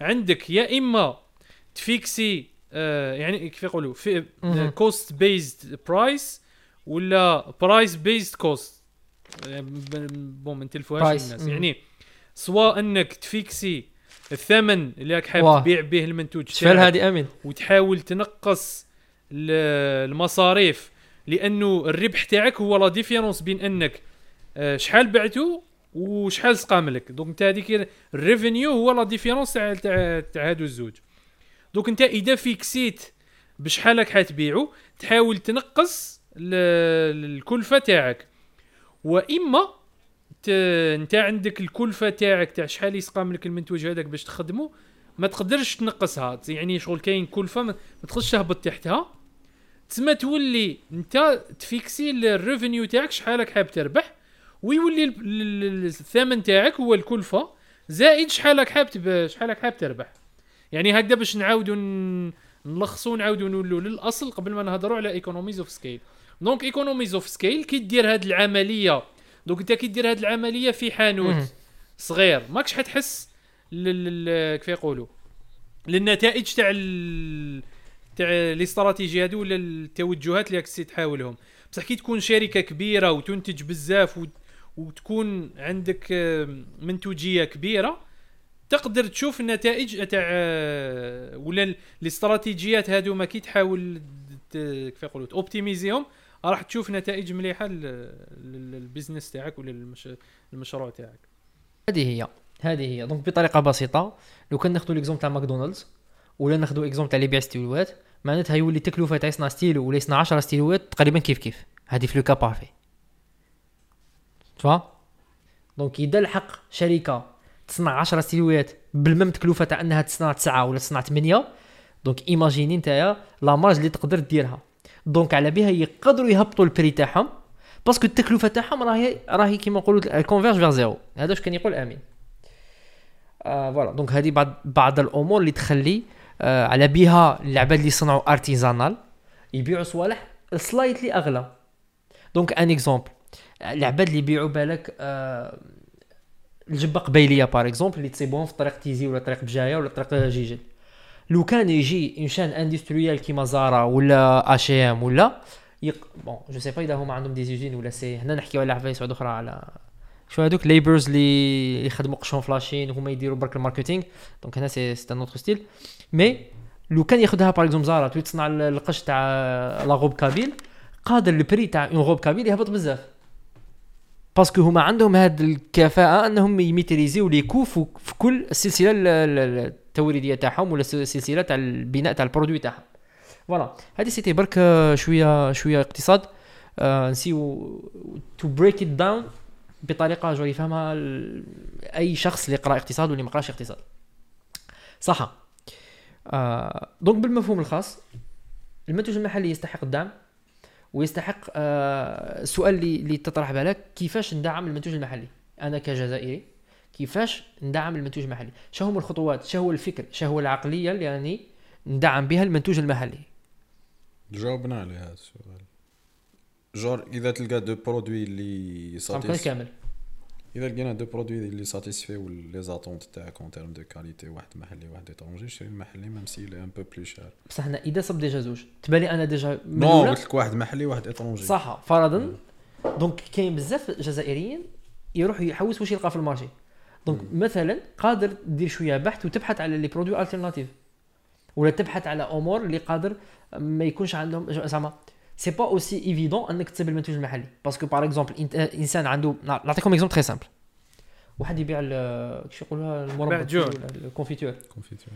عندك يا إما تفيكسي آه يعني كيف يقولوا في. cost based price ولا price based cost bon من تلفوهاش Price. الناس. يعني سواء انك تفيكسي الثمن اللي راك حاب. تبيع به المنتوج تاعك هذه أمين. وتحاول تنقص ال- المصاريف لأنه الربح تاعك هو la différence بين أنك آه، شحال بعتو وشحال سقام لك donc أنت هذيك ال revenue هو la différence تاع تاع هادو الزوج. donc أنت إذا فيكسيت بشحال راك حتبيعو تحاول تنقص ال- الكلفة تاعك. وإما ت... انت عندك الكلفة تاعك تاع شحال يسقام لك المنتوج هذاك باش تخدمه ما تقدرش تنقصها يعني شغل كاين كلفة ما تخش تهبط تحتها. تسمى تولي انت تفيكسي ال revenue تاعك شحال راك حاب تربح ويولي ال- ال- ال- الثمن تاعك هو الكلفة زائد شحال راك حاب تب- شحال راك حاب تربح. يعني هكذا باش نعاودوا نلخصوا نعاودوا نولوا للأصل قبل ما نهضروا على economies of scale donc economies of scale كي دير هاد العملية donc انت كي دير هاد العملية في حانوت. صغير ماكش حتحس كيف يقولوا للنتائج تاع. تاع الاستراتيجية هذو ولا التوجهات اللي راك تحاولهم بصح كي تكون شركة كبيرة وتنتج بزاف و... وتكون عندك منتوجية كبيرة تقدر تشوف النتائج تاع آه، ولا ال- الاستراتيجيات هذوما كي تحاول كيف يقولوا اوبتيميزيهم راح تشوف نتائج مليحة لل- لل- لل business تاعك ولا. المشروع تاعك. هذه هي هذه هي. donc بطريقة بسيطة لو كان ناخذ l'exemple تاع ماكدونالدز ولا ناخذ exemple تاع اللي يبيع ستيلوات معناتها يولي التكلفة تاع يصنع ستيلو ولا يصنع 10 ستيلوات تقريبا كيف كيف. هذه في le cas parfait tu vois donc إذا الحق شركة تصنع 10 ستيلوات ب la même تكلفة تاع إنها تصنع 9 ولا تصنع 8 donc imagine نتايا la marge اللي تقدر ديرها donc على بها يقدروا يهبطوا ال prix تاعهم parce que التكلفة تاعهم راهي راهي كيما نقولوا converge vers zéro هذا واش كان يقول آمين. آه voilà donc هذه بعض بعض الأمور اللي تخلي آه على بها العباد اللي يصنعوا artisanal يبيعوا صوالح slightly أغلى. donc un exemple العباد اللي يبيعوا بالك آه الجبة قبيلية par exemple اللي تصيبوهم في طريق تيزي ولا طريق بجاية ولا طريق جيجل. لو كان يجي une chaîne industrielle كيما زارا ولا H&M ولا يق... bon je sais pas إذا هما عندهم des usines ولا c'est. هنا نحكيو على عفايس واحدة أخرى على شو هذوك؟ ليبرز اللي يخدموا قشهم ف la Chine وهما يديروا برك ال marketing. donc هنا c'est c'est un autre style mais لو كان ياخذها par exemple زارا تصنع ال- القش تاع لا غوب كابيل قادر البري تاع اون غوب كابيل يهبط بزاف. باسكو هما عندهم هاد الكفاءة أنهم يميتريزيو لي كو في كل السلسلة ال- ال- التوريدية تاعهم ولا السلسلة تاع البناء تاع البرودوي تاعهم. فوالا هذه سيتي برك آه، شوية شوية اقتصاد. آه، نسيو تو بريك ات داون بطريقة جو يفهمها أي شخص اللي يقرا اقتصاد واللي ما يقراش اقتصاد. صح آه donc بالمفهوم الخاص المنتوج المحلي يستحق الدعم. ويستحق آه السؤال اللي اللي تطرح بالك كيفاش ندعم المنتوج المحلي؟ أنا كجزائري كيفاش ندعم المنتوج المحلي؟ شو هما الخطوات؟ شو هو الفكر؟ شو هو العقلية اللي يعني ندعم بها المنتوج المحلي؟ جاوبنا على هذا السؤال. جور إذا تلقى deux produits اللي semblent satis كامل. إذا لقينا deux produits اللي satisfiو les attentes تاعك en termes de qualité واحد محلي واحد étranger شري المحلي même si un peu plus cher بصح أنا إذا صب déjà زوج. تبالي أنا déjà non قلت لك واحد محلي واحد étranger صح فرضا. donc كاين بزاف جزائريين يروح يحوس واش يلقى في ال marché. donc مثلا قادر دير شوية بحث وتبحث على les produits alternatifs ولا تبحث على أمور اللي قادر ما يكونش عندهم زعما c'est pas aussi évident انك تسيب المنتوج المحلي parce que par exemple انسان عنده نعطيكم exemple très simple واحد يبيع ال- كيش يقولوها؟ المربى معجون. ولا ال confiture. confiture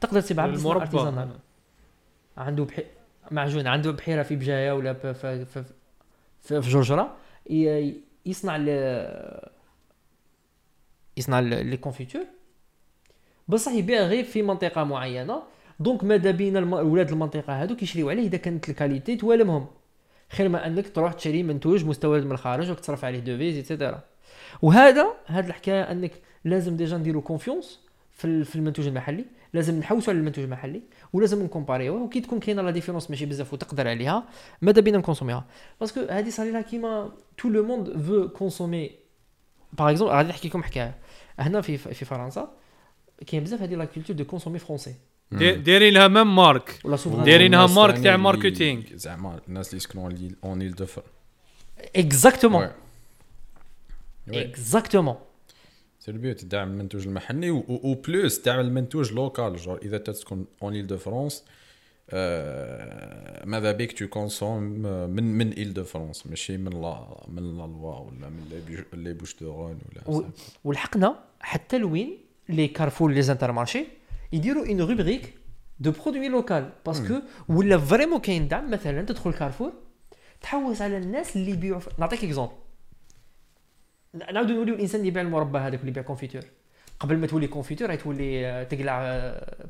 تقدر تسيب عبد يصنع artisanal المربى عنده بحي... معجون عنده بحيرة في بجاية ولا ب... في, في, في, في جرجرة. ي... يصنع ل... يصنع ال- les confitures بصح يبيع غير في منطقة معينة. donc ماذا بينا الم... ولاد المنطقة؟ هادو كيشريو عليه إذا كانت ال qualité توالمهم. خير ما أنك تروح تشري منتوج مستورد من الخارج وتصرف عليه devises et cetera وهذا هاد الحكاية أنك لازم déjà نديرو confiance في المنتوج المحلي. لازم نحوسوا على المنتوج المحلي ولازم ن compariوه وكي تكون كاينة la différence ماشي بزاف وتقدر عليها ماذا بينا ن consommiها؟ parce que هذه صار لها كيما tout le monde veut consommer par exemple غادي نحكي لكم حكاية. هنا في في فرنسا كاين بزاف هذه la culture de consommer français دي- دايرين لها même marque دايرينها marque تاع marketing. زعما الناس اللي يسكنوا en Île-de-Fr exactement exactement c'est le but تدعم المنتوج المحلي و- plus تعمل المنتوج local genre اذا تسكن اون Île-de-France آه، ماذا بيك tu consommes من من Île-de-France ماشي من لا من la Loire ولا من les Bouches-du-Rhône ولا والحقنا حتى لوين les Carrefour les Intermarché يديروا une rubrique de produits locaux parce que ولا vraiment كاين دعم مثلا تدخل كارفور تحوس على الناس اللي يبيعوا نعطيك exemple نعاودو نوليو الانسان اللي يبيع المربى هذاك اللي يبيع confiture قبل ما تولي confiture راهي تولي تقلع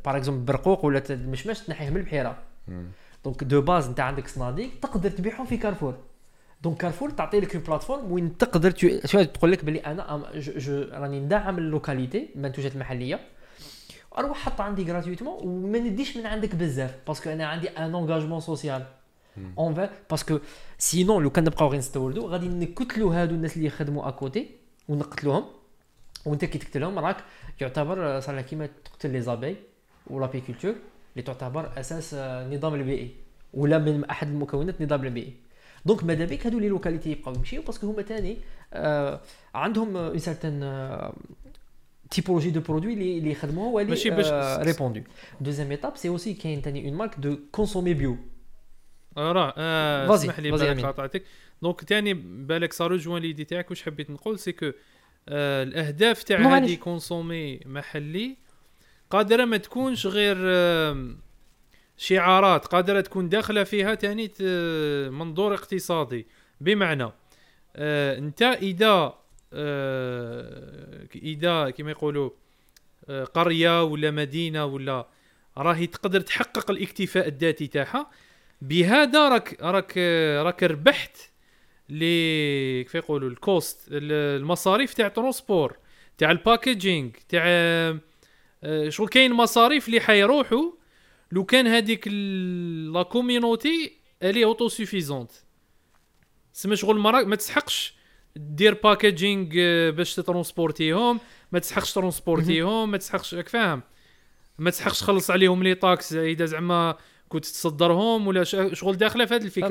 par exemple برقوق ولا المشماش تنحيه من البحيره donc de base انت عندك صناديق تقدر تبيعهم في Carrefour donc Carrefour تعطي لك plateforme وين تقدر تقول لك بلي أنا جو راني ندعم ال localité المنتوجات المحليه أروح حط عندي gratuitement وما نديش من عندك بزاف parce que أنا عندي un engagement social en fait parce que sinon لو كان نبقاو غير نستوردو غادي نقتلوا هادو الناس اللي يخدموا à côté ونقتلوهم. وانت كي تقتلهم راك يعتبر آه، صار كيما تقتل les abeilles و l'apiculture اللي تعتبر أساس آه، النظام البيئي. ولا من أحد المكونات النظام البيئي. donc ماذا بك هادو les localités يبقاو يمشيو parce que هما تاني آه عندهم une certaine typologie de produits اللي اللي يخدموها واللي ماشي باش- répandue deuxième étape c'est aussi كاين تاني une marque de consommer bio آه، راه آه، اسمح لي بالك. قاطعتك. donc تاني بالك ça rejoint l'idée تاعك واش حبيت نقول؟ c'est que آه الأهداف تاع. هذه consommer محلي قادرة ما تكونش غير آم، شعارات قادرة تكون داخلة فيها تاني ت- منظور اقتصادي. بمعنى آه انت إذا آه إذا كما يقولوا آه قرية ولا مدينة ولا راهي تقدر تحقق الاكتفاء الذاتي تاعها. بهذا راك راك راك ربحت لي كيف يقولوا ال cost ال- المصاريف تاع transport تاع ال packaging تاع آه، شغل كاين مصاريف اللي حيروحوا. لو كان هذيك la community elle est auto-suffisante سما شغل ما تسحقش. دير packaging آه، باش ت transportiهم ما تسحقش ترونسبورتيهم ما تسحقش راك فاهم؟ ما تسحقش تخلص عليهم les taxes إذا زعما كنت تصدرهم ولا شغل داخلة في هذه الفكرة.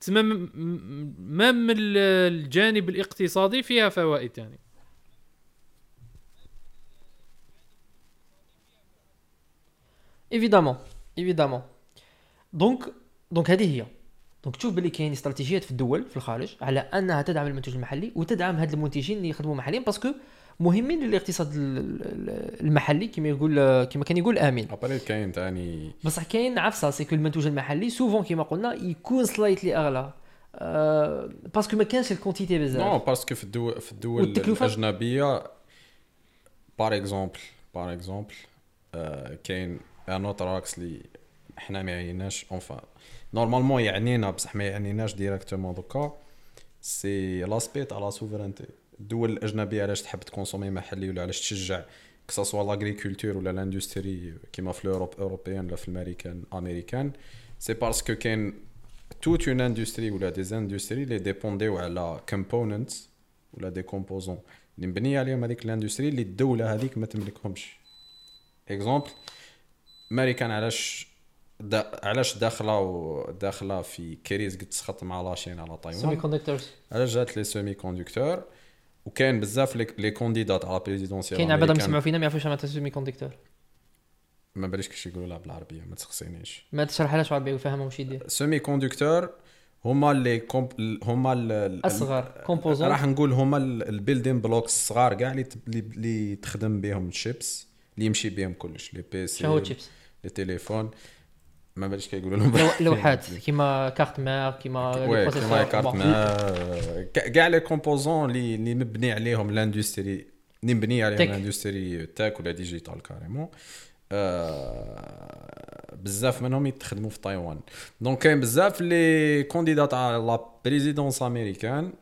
تسمى م- م- ما من ال- الجانب الاقتصادي فيها فوائد يعني évidemment évidemment donc donc هذه هي. دونك تشوف باللي كاين استراتيجيات في الدول في الخارج على أنها تدعم المنتوج المحلي وتدعم هاد المنتجين اللي يخدموا محليا parce que مهمين للاقتصاد ال- ال- المحلي كما يقول كما كان يقول آمين. après كاين تاني. بصح كاين عفسة c'est que المنتوج المحلي souvent كما قلنا يكون slightly أغلى. أه parce que ما كانش ال quantité نو بزاف parce que في الدول في الدول؟ الأجنبية par exemple par exemple كاين un autre axe اللي حنا ما يعنيناش enfin normalement يعنينا بصح ما يعنيناش directement donc c'est l'aspect تاع la souveraineté الدول الاجنبيه علاش تحب ت consommer محلي ولا علاش تشجع؟ que ça soit l'agriculture ولا l'industrie كيما في l'Europe européenne ولا في l'Amérique américaine c'est parce que كاين toute une industrie ولا des industries اللي dépend يو على components ولا des composants اللي مبنيه عليهم هذيك ال industrie اللي الدولة هذيك ما تملكهمش exemple américain علاش دا علاش داخلة داخلة في crise قد تسخط مع la Chine على semi تايوان conductors علاش جات les semi-conducteurs وكاين بزاف les- les candidats على présidentielles كاين عباد يسمعوا فينا ما يعرفوش معناتها semi-conducteur ما باليش كيش يقولوا بالعربية ما تسقسينيش ما تشرح لهاش عربي ويفهمها واش يدير semi-conducteur هما اللي كومب هما ال- ال- أصغر composants راح نقول هما ال building blocks الصغار كاع اللي اللي- تخدم بهم الشيبس اللي يمشي بهم كلش les PC شنو هو chips les téléphones. ما باليش كيقولوا لهم. لو- لوحات كيما carte mère كيما. كيما كارت كاع les composants اللي مبني عليهم l'industrie اللي مبنيه عليها tech. ال industrie tech ولا digitale carrément آه بزاف منهم يتخدموا في تايوان. donc كاين بزاف les candidats على la présidence américaine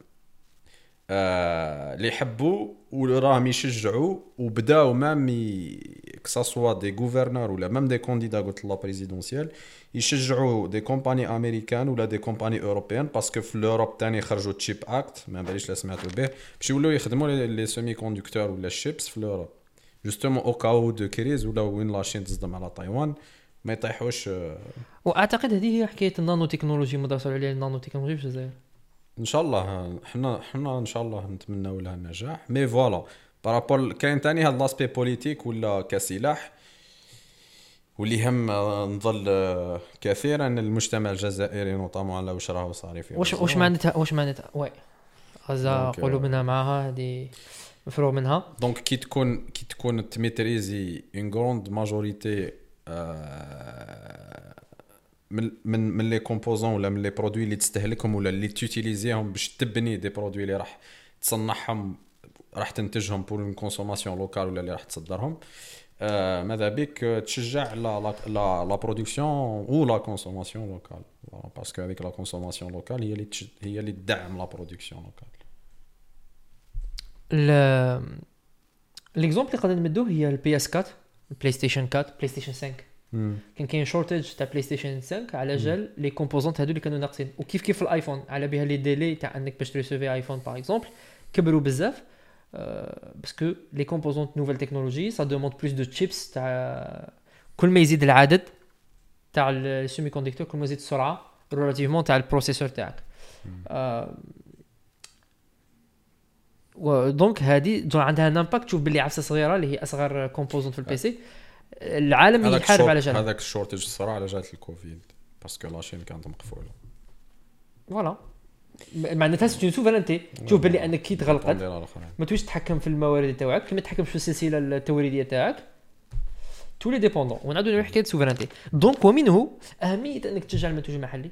اللي يحبوا وراهم يشجعوا وبداو même que ça soit des gouverneurs ولا même des candidats قلت la présidentielle يشجعوا des compagnies américaines ولا des compagnies européennes parce que في ال Europe تاني خرجوا Chips Act ما باليش لا سمعتوا به؟ باش يولوا يخدموا les- semi-conducteurs ولا الشيبس في ال Europe justement au cas de crise ولا وين la Chine تصدم على تايوان ما يطيحوش آه، وأعتقد هذه هي حكاية ال nanotechnologie مدرسه عليها ال nanotechnologie في الجزائر ان شاء الله حنا حنا ان شاء الله نتمنوا لها النجاح. mais voilà parabole كاين تاني هاد l'aspect politique ولا كسلاح؟ واللي آه، نظل كثيرا المجتمع الجزائري notamment على واش راهو صاري في واش. واش معناتها واش معناتها؟ oui. غزه آه، منها معاها هذه مفروغ منها. donc كي تكون كي تكون ت maîtriser une grande majorité من من من les composants ولا من les produits اللي تستهلكهم ولا اللي ت utiliser هم باش تبني des produits اللي راح تصنعهم راح تنتجهم pour une consommation locale ولا اللي راح تصدرهم. آه ماذا بك؟ تشجع la la la, production و la consommation locale parce que هذيك la consommation locale هي اللي هي اللي تدعم la production locale ال- l'exemple اللي قادر نمدوه هي ال PS 4 ال PlayStation 4 PlayStation 5 كان كاين shortage تاع PlayStation 5 على جال les composantes هادو اللي كانوا ناقصين وكيف كيف ال iPhone على بها les délais تاع انك باش ت recevoir iPhone par exemple كبروا بزاف parce que les composantes nouvelles technologies ça demande plus de chips تاع كل ما يزيد العدد تاع ال semi-conducteurs كل ما يزيد السرعه relativement تاع ال processeur تاعك و donc هذه عندها un impact تشوف باللي عفسه صغيره اللي هي اصغر composante في ال PC العالم يحارب جال هذاك ال shortage الصراحة على جات الكوفيد parce que la Chine كانت مقفولة. voilà. معناتها c'est souveraineté تشوف باللي أنك كي تغلقت. ما توش تتحكم في الموارد تاعك ما تتحكمش في السلسلة التوريدية تاعك. تولي dépendant ونعاودو نروح حكايه souveraineté donc ومنه أهمية أنك تشجع المنتوج المحلي.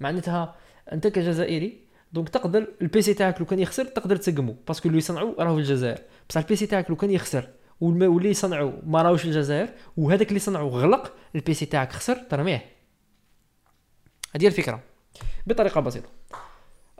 معناتها أنت كجزائري donc تقدر ال PC تاعك لو كان يخسر تقدر تسقمو. parce que اللي يصنعوا راهو في الجزائر. بصح ال PC تاعك لو كان يخسر واللي يصنعوا ما راهوش في الجزائر وهذاك اللي صنعوا غلق ال PC تاعك خسر ترميه هذه هي الفكرة بطريقة بسيطة.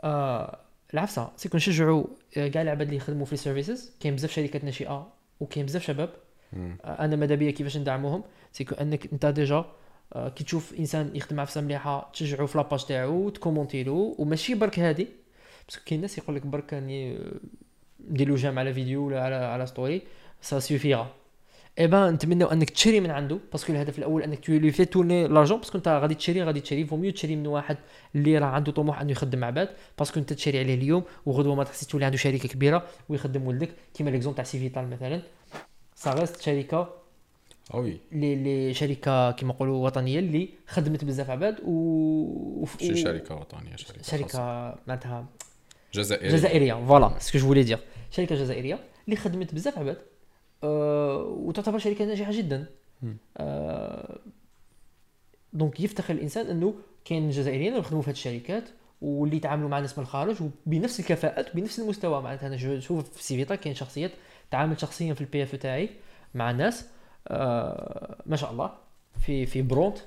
آه العفسة c'est qu'on نشجعوا آه، كاع العباد اللي يخدموا في ال services كاين بزاف شركات ناشئة وكاين بزاف شباب. آه، أنا ماذا بيا كيفاش ندعموهم؟ c'est que أنك أنت déjà آه، كي تشوف إنسان يخدم عفسة مليحة تشجعو في la page تاعو ت commenter له وماشي برك هادي. parce que كاين ناس يقول لك برك راني ندير له j'aime على فيديو ولا على على story ça suffira eh ben نتمنوا انك تشري من عنده parce que الهدف الأول انك tu les fais tourner l'argent parce que انت غادي تشري غادي تشري vaut mieux تشري من واحد اللي راه عنده طموح انه يخدم عباد parce que انت تشري عليه اليوم وغدوه ما تحسي تولي عنده شركة كبيرة ويخدم ولدك. كيما l'exemple تاع Cevital مثلا صارت شركة آه oui اللي اللي شركة كيما نقولوا وطنية اللي خدمت بزاف عباد و و- شركة وطنية شركة. شركة معناتها جزائرية. جزائرية voilà ce que je voulais dire شركة جزائرية اللي خدمت بزاف عباد. وتعتبر شركه ناجحة جدا. أه donc يفتخر الإنسان أنه كاين جزائريين اللي يخدموا في هذه الشركات واللي يتعاملوا مع ناس من الخارج وبنفس الكفاءات وبنفس المستوى. معناتها أنا نشوف في Cevital كاين شخصيات تعامل شخصيا في ال PFE تاعي مع ناس آه ما شاء الله في في Brandt. آه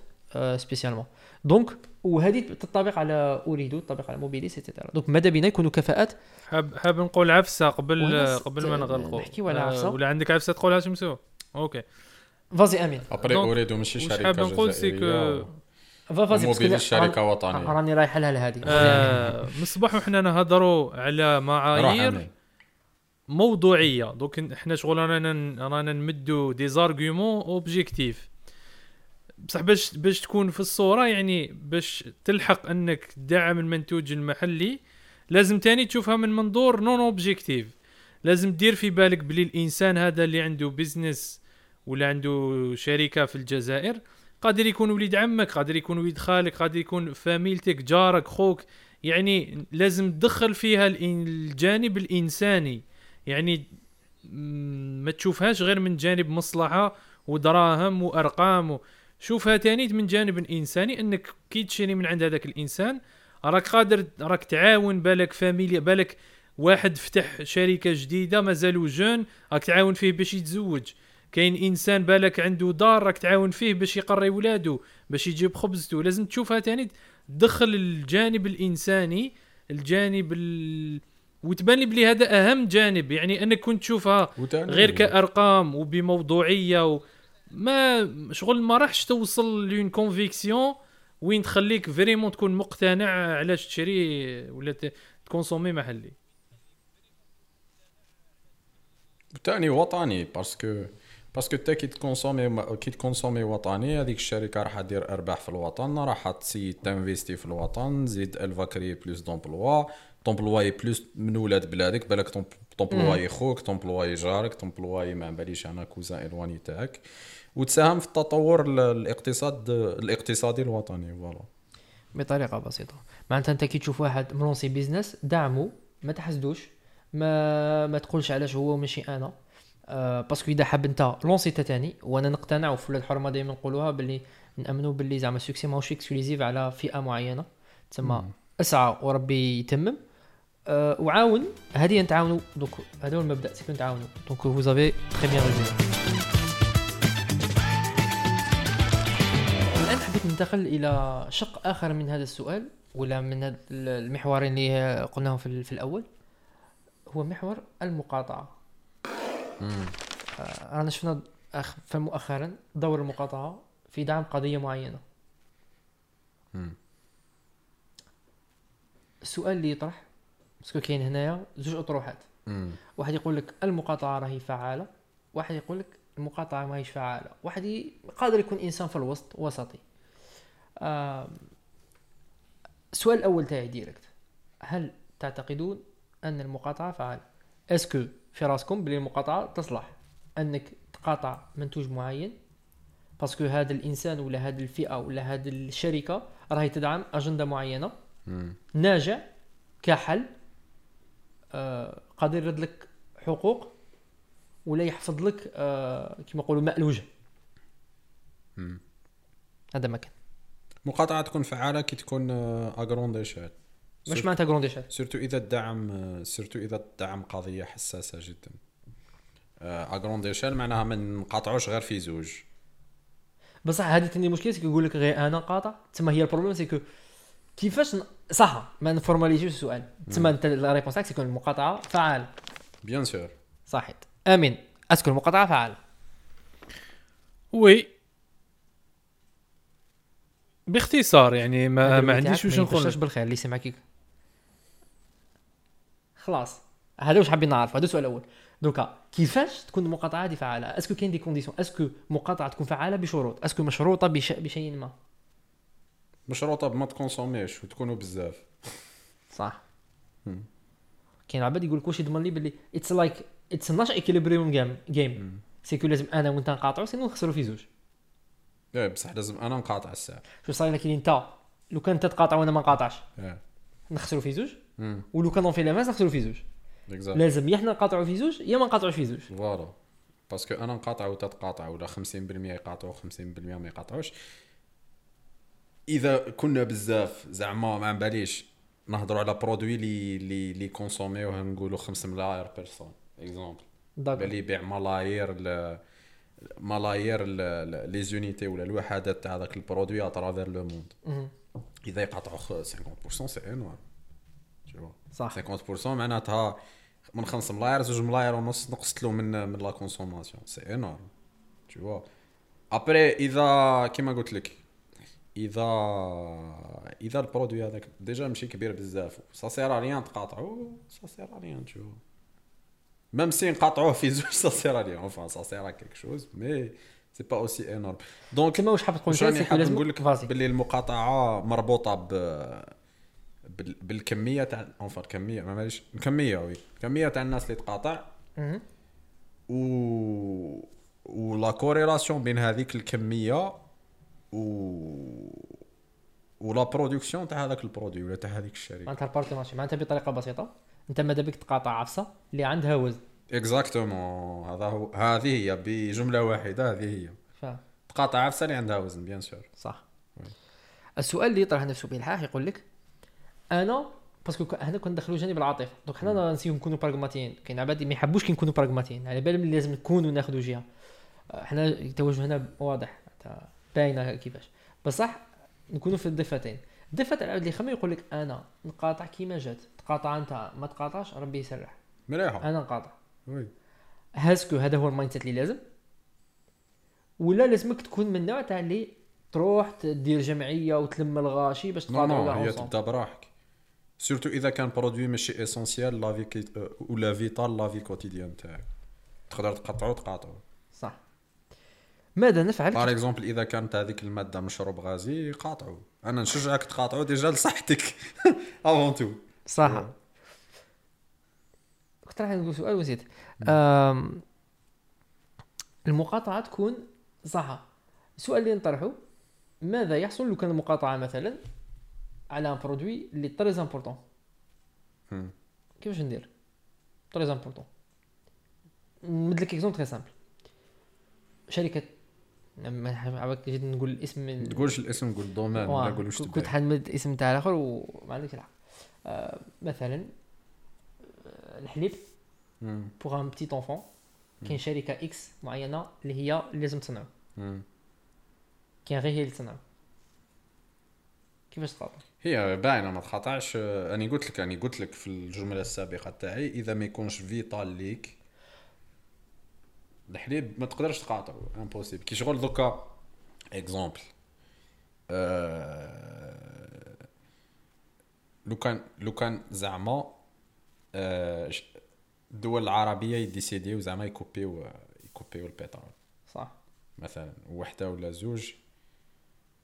spécialement donc وهذه تنطبق على Ooredoo تنطبق على Mobilis et cetera donc ماذا بينا يكونوا كفاءات حاب حاب نقول عفسه قبل قبل ما نغلقوا نحكيو على عفسة. ولا عندك عفسه تقولها شمسو okay vas-y امين après donc، Ooredoo ماشي شركه حاب نقول c'est جزائريه que va- vas-y mobile parce que الشركة راني- وطنيه راني رايح لها لهذه من الصباح وحنا نهضروا على معايير. موضوعيه دوك إحنا شغل رانا رانا نمدوا des arguments objectifs بصح باش باش تكون في الصورة يعني باش تلحق أنك تدعم المنتوج المحلي لازم تاني تشوفها من منظور non objectif لازم دير في بالك بلي الإنسان هذا اللي عنده business ولا عنده شركة في الجزائر قادر يكون وليد عمك قادر يكون وليد خالك قادر يكون فاميلتك جارك خوك. يعني لازم تدخل فيها الجانب الإنساني. يعني ما تشوفهاش غير من جانب مصلحة ودراهم وأرقام و... شوفها تاني من جانب انساني إنك كي تشري من عند هذاك الإنسان راك قادر راك تعاون بالك familia بالك واحد فتح شركة جديدة مازالو jeune راك تعاون فيه باش يتزوج. كاين إنسان بالك عنده دار راك تعاون فيه باش يقري ولادو باش يجيب خبزته لازم تشوفها تاني تدخل الجانب الإنساني الجانب ال... وتبان لي بلي هذا أهم جانب. يعني أنك كنت تشوفها غير كأرقام وبموضوعية و... ما شغل ما راحش توصل l'une conviction وين تخليك vraiment تكون مقتنع علاش تشري ولا تconsommer محلي. ثاني وطني parce que parce que انت كي ت consommer كي ت consommer وطني هذيك الشركة راح دير أرباح في الوطن راح تسيد ت investir في الوطن زيد elle va créer plus d'emplois ت employer plus من ولاد بلادك بالك توم- تومبلواي خوك تومبلواي جارك تومبلواي ما باليش أنا cousin éloigné تاعك. وتساهم في التطور ال- الاقتصاد الاقتصادي الوطني voilà. بطريقة بسيطة. معناتها أنت كي تشوف واحد مlancer business دعمه ما تحسدوش ما ما تقولش علاش هو ماشي أنا. آه parce que إذا حاب أنت lancer تاني وأنا نقتنع وفي الحرمة دائما نقولوها باللي نامنوا باللي زعما ال succès ماهوش exclusif على فئة معينة. تسمى أسعى وربي يتمم. آه وعاون هذه نتعاونوا donc هذا هو المبدأ سيكون نتعاونوا donc vous avez très bien résumé ننتقل إلى شق آخر من هذا السؤال ولا من هذا المحورين اللي قلناهم في, ال- في الأول. هو محور المقاطعة. آه، رانا شفنا أخ مؤخرا دور المقاطعة في دعم قضية معينة. مم. السؤال اللي يطرح باسكو كاين هنايا زوج أطروحات. مم. واحد يقول لك المقاطعة راهي فعالة واحد يقول لك المقاطعة ماهيش فعالة. واحد ي- قادر يكون إنسان في الوسط وسطي. السؤال الأول تاعي direct. هل تعتقدون أن المقاطعة فعاله est-ce que في راسكم بلي المقاطعة تصلح أنك تقاطع منتوج معين؟ parce que هذا الإنسان ولا هذه الفئة ولا هذه الشركة راهي تدعم أجندة معينة. ناجع كحل آه قادر يرد لك حقوق ولا يحفظ لك آه كما يقولوا ماء الوجه مم. هذا ما كان. مقاطعة تكون فعالة كي تكون à grande échelle مش معناتها grande échelle surtout إذا الدعم surtout إذا الدعم قضية حساسة جدا. à grande échelle معناها ما نقاطعوش غير في زوج. بصح هذه تاني مشكل parce que يقول لك غير أنا قاطع تسمى هي ال problème c'est que كيفاش ن... صح ما ن formaliser يوش السؤال. تسمى أنت la réponse تاعك سيكون المقاطعة فعال bien sûr صحيح آمين. est-ce que المقاطعة فعال oui باختصار يعني ما, ما عنديش واش نقول. بالخير اللي يسمعك يك- خلاص. هذا واش حابين نعرف؟ هذا السؤال الأول. donc كيفاش تكون المقاطعة هذه فعالة؟ est-ce que كاين des conditions est-ce que مقاطعة تكون فعالة بشروط؟ est-ce que مشروطة بش... بشيء ما؟ مشروطة بما ت consommer يش وتكونوا بزاف. صح. كاين عباد يقول لك واش يضمن لي باللي it's like it's Nash equilibrium game game مم. c'est que لازم أنا وأنت نقاطعوا sinon نخسروا في زوج. إيه بصح لازم أنا نقاطع الساعة. شو صاير لك اللي أنت؟ لو كان أنت تقاطع وأنا ما نقاطعش. إيه. نخسروا في زوج. ولو كان في la face نخسروا في زوج. لازم يا حنا نقاطعوا في زوج يا ما نقاطعوش في زوج. voilà. parce que أنا نقاطع وأنت تقاطع ولا 50% يقاطعوا 50% ما يقاطعوش. إذا كنا بزاف زعما ما باليش نهضروا على produit اللي اللي اللي consommer يوه نقولوا 5 ملاير personnes. exemple اللي يبيع ملايير ل ملايير les unités ولا الوحدات تاع هذاك ال produit à travers le monde. إذا يقاطعوا خ- 50% c'est énorme صح. 50% معناتها من 5 ملاير زوج ملاير ونص نقصت له من من la consommation c'est énorme tu vois. après إذا كيما قلت لك اذا إذا ال produit هذاك déjà ماشي كبير بزاف. ça sert à rien تقاطعو ça sert à rien tu vois. même si نقاطعوه في زوج ça sert à rien enfin ça sert quelque chose mais c'est pas aussi énorme donc كما واش حاب راني c'est que حاب نقول لك باللي المقاطعه مربوطه ب بال- بالكميه تاع enfin الكميه ما ماليش الكميه oui الكميه تاع الناس اللي تقاطع مهم. و و la corrélation بين هذيك الكميه و و la production تاع هذاك ال produit ولا تاع هذيك الشركة معناتها ال partie ماشي معناتها بطريقه بسيطه انت ماذا بك تقاطع عفسة؟ اللي عندها وزن. exactement هذا هو هذه هي بجملة واحدة هذه هي. ف... تقاطع عفسة اللي عندها وزن bien sûr صح. oui. السؤال اللي يطرح نفسه بالحاح يقول لك أنا parce que هنا كندخلوا جانب العاطفة. donc حنا نسيو نكونوا براغماتيين كاين عباد ما يحبوش كي نكونوا براغماتيين على بالهم لازم نكونوا ناخذوا جهة. حنا التوجه هنا واضح. باينة كيفاش. بصح نكونوا في الضفتين. الضفة تاع اللي يخمم يقول لك أنا نقاطع كيما جات. تقاطع أنت ما تقاطعش ربي يسرح. مليحه أنا نقاطع. oui. parce que هذا هو ال mindset اللي لازم. ولا لازمك تكون من النوع تاع اللي تروح تدير جمعية وتلم الغاشي باش تقاطعوا نو كاع هي. تبدا براحك. surtout إذا كان produit ماشي essentiel لا في كي ولا vital لا في quotidien تاعك. تقدر تقطعو تقاطعو صح. ماذا نفعل؟ par exemple إذا كانت هذيك المادة مشروب غازي قاطعو. أنا نشجعك تقاطعو déjà لصحتك. avant tout صح. كنت راح نقول سؤال ونسيت أم، المقاطعة تكون صح. السؤال اللي نطرحه ماذا يحصل لو كان المقاطعة مثلا على un produit اللي très important. كيفاش ندير؟ très important نمد لك exemple très simple شركة ما عباك نقول الاسم من تقولش الاسم قول ال domaine ولا قول واش كنت حنمد اسم تاع الآخر وما عندكش الحق. مثلا آه، الحليب. pour un petit enfant كاين شركة X معينة اللي هي اللي لازم تصنعو. كاين غير هي اللي تصنعو. كيفاش تقاطع هي باينة ما تقاطعش أنا قلت لك أنا قلت لك في الجملة السابقة تاعي إذا ما يكونش vital ليك الحليب ما تقدرش تقاطعه impossible كي شغل دوكا exemple آه... لو كان لو كان زعما آه... الدول العربيه يديسيديو زعما يكوبيو يكوبيو البترول صح. مثلا وحدة ولا زوج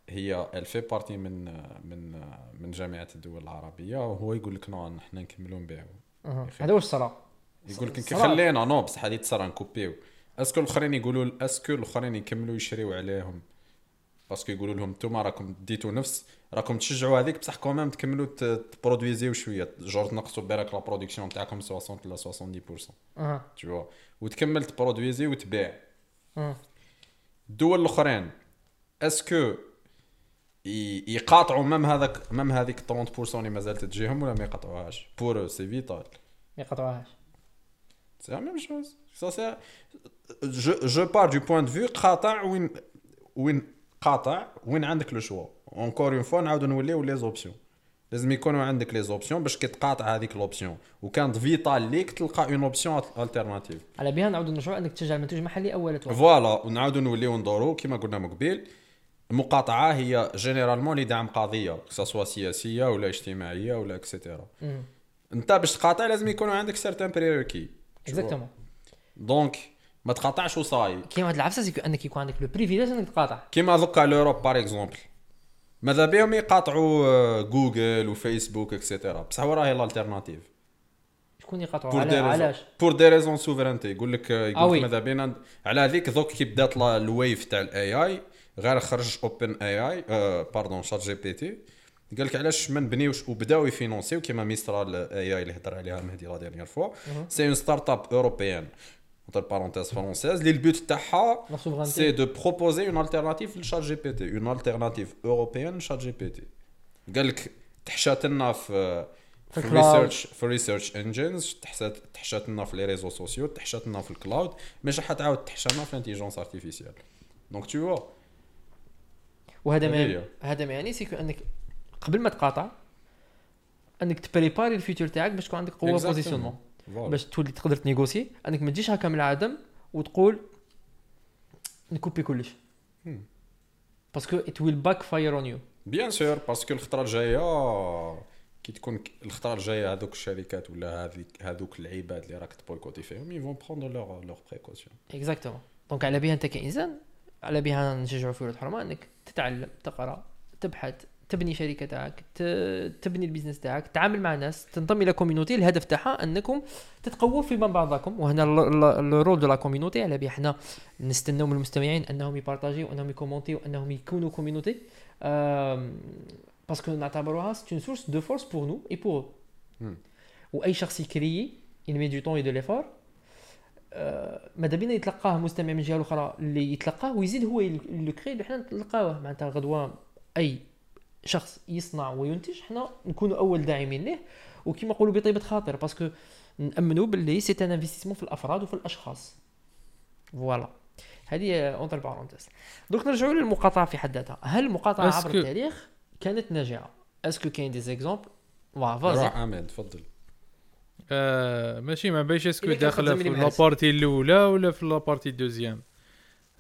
هي اللي fait partie من من من جامعة الدول العربية وهو يقول لك non نحن نكملوا نبيعوا. هذا واش صرا يقول لك. خلينا non بصح هذه تصرا نكوبيو. est-ce que الأخرين يقولوا est-ce que الأخرين يكملوا يشريوا عليهم. parce que يقولوا لهم أنتم راكم ديتوا نفس راكم تشجعوا هذيك بصح quand même تكملوا تبرودويزيو شوية. جور تنقصوا بالك la production تاعكم 60 ولا 70% أها. تو وتكمل تبرودويزي وتبيع. الدول الأخرين est-ce que يقاطعوا même هذاك même هذيك 30% اللي مازال تجيهم ولا ما يقاطعوهاش؟ pour c'est vital ما يقطعوهاش c'est la même chose ça c'est je je pars du point de vue قاطع وين وين قاطع وين عندك le choix encore une fois نعاودو نوليو les options لازم يكونوا عندك les options باش كي تقاطع هذيك l'option وكانت vital ليك تلقى une option alternative على بها نعاودوا نرجعوا انك تشجع المنتوج المحلي اولا. voilà ونعاودو نوليو ندورو كيما قلنا من قبيل. المقاطعة هي généralement لدعم قضيه سواء سياسية ولا اجتماعية ولا et cetera. أنت باش تقاطع لازم يكونوا عندك certains prérequis exactement donc ما تقاطعش وصاي. كاين واحد العفسة c'est que أنك يكون عندك le privilège إنك تقاطع. كيما دوكا l'Europe par exemple ماذا بهم يقاطعوا آه، جوجل وفيسبوك et cetera بصح وين راهي ال alternative شكون يقاطعوا؟ على علاش؟ pour des raisons souveraineté يقول لك آه يقول oui. لك ماذا بينا على هذيك دوك كي بدات ال wave تاع ال AI غير خرج اوبن اي اي باردون شات جي بي تي قال لك علاش ما نبنيوش وبداو يفينونسيو كيما Mistral AI اللي هضر عليها مهدي la dernière fois c'est une startup européenne entre parenthèses française اللي ال but تاعها la souveraineté c'est de proposer une alternative ل ChatGPT une alternative européenne ل ChatGPT قال لك تحشات لنا في في في ال cloud. research في research engines تحشات تحشات لنا في les réseaux sociaux تحشات لنا في ال cloud مش حتعاود تحشانا في l'intelligence artificielle donc tu vois وهذا ما هذه هي. هذا ما يعني c'est que انك قبل ما تقاطع انك تبريباري ال future تاعك باش تكون عندك قوة Exactement. positionnement Voilà. باش تولي تقدر تنيغوسي أنك ما تجيش هكا من العدم وتقول نكوبي كلش. parce que it will backfire on you bien sûr parce que الخطرة الجاية كي تكون الخطرة الجاية هذوك الشركات ولا هذيك هذوك العباد اللي راك تبويكوتي فيهم ils vont prendre leurs leurs précautions exactement donc على بها أنت كإنسان على بها نشجعوا في ولاد الحومة أنك تتعلم تقرأ تبحث تبني شركة تاعك تبني ال business تاعك تتعامل مع ناس تنضم إلى community الهدف تاعها أنكم تتقووا فيما بعضكم. وهنا ال rôle de la community على بها حنا نستناو من المستمعين أنهم يبارطاجيو أنهم يكومونتيو أنهم يكونوا community parce que نعتبروها c'est une source de force pour nous et pour. واي شخص يكريي du temps et de l'effort. آه، ماذا بينا يتلقاه مستمع من جهة الاخرى اللي يتلقاه ويزيد هو le crée اللي حنا نتلقاوه. معناتها غدوة أي شخص يصنع وينتج حنا نكونوا أول داعمين له وكما نقولوا بطيبة خاطر parce que نأمنوا باللي c'est un investissement في الأفراد وفي الأشخاص. voilà. هذه entre parenthèses دوك نرجعوا للمقاطعة في حد ذاتها. هل المقاطعة عبر التاريخ كانت ناجعة؟ est-ce que كاين des exemples روح vas-y عماد تفضل. آه ماشي ما بايش est-ce que داخلة في. la partie الأولى ولا في la partie ال deuxième.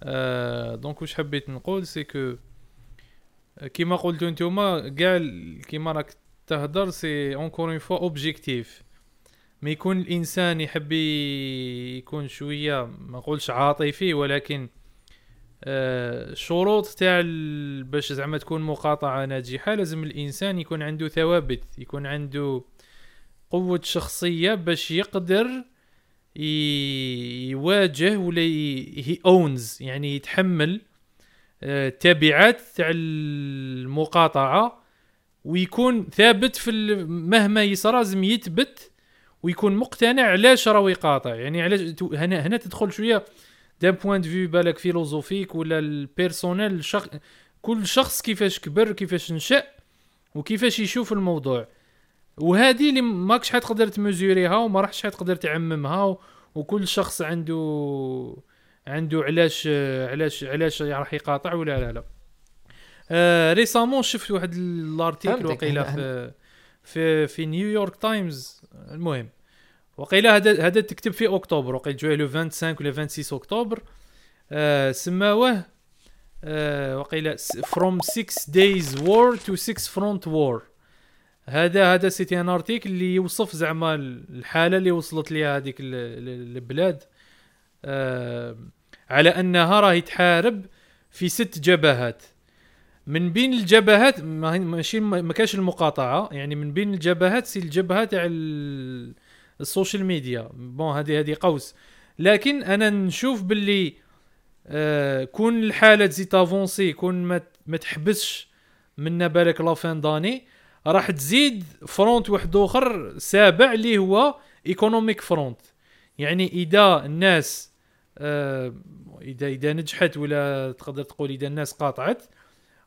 آه donc واش حبيت نقول؟ c'est que كيما قلتو نتوما كاع كيما راك تهضر c'est encore une fois objectif ما يكون الإنسان يحب يكون شوية ما نقولش عاطفي ولكن آه، الشروط تاع باش زعما تكون مقاطعة ناجحة لازم الإنسان يكون عنده ثوابت يكون عنده قوة شخصية باش يقدر يواجه ولا هي اونز يعني يتحمل آه، التبعات تاع المقاطعة ويكون ثابت في مهما يصرى لازم يثبت ويكون مقتنع علاش راهو يقاطع. يعني علاش هنا هنا تدخل شوية d'un point de vue بالك philosophique ولا ال personnel شخ... كل شخص كيفاش كبر كيفاش نشأ وكيفاش يشوف الموضوع. وهذه اللي ماكش حتقدر تمزوريها وما راحش حتقدر تعممها و... وكل شخص عنده عنده علاش علاش علاش راح يقاطع ولا لا لا. آه récemment شفت واحد ال article هن- في في في نيويورك تايمز. المهم وقيله هذا هذا تكتب في أكتوبر وقيل جوه le 25 ولا 26 أكتوبر. آه سماوه آه وقيله from 6 days war to 6 front war. هذا هذا c'était un article اللي يوصف زعما الحالة اللي وصلت ليها هذيك ال- ال- البلاد. على أنها راهي تحارب في ست جبهات. من بين الجبهات ماشي ما كاش المقاطعة يعني من بين الجبهات c'est الجبهه تاع ال- ال social media. bon هذه هذه قوس. لكن أنا نشوف باللي آه كون الحالة تزيد تافونسي كون ما ما تحبسش منا بالك لا داني راح تزيد front واحد آخر سابع اللي هو economic front يعني إذا الناس آه اذا إذا نجحت ولا تقدر تقول إذا الناس قاطعت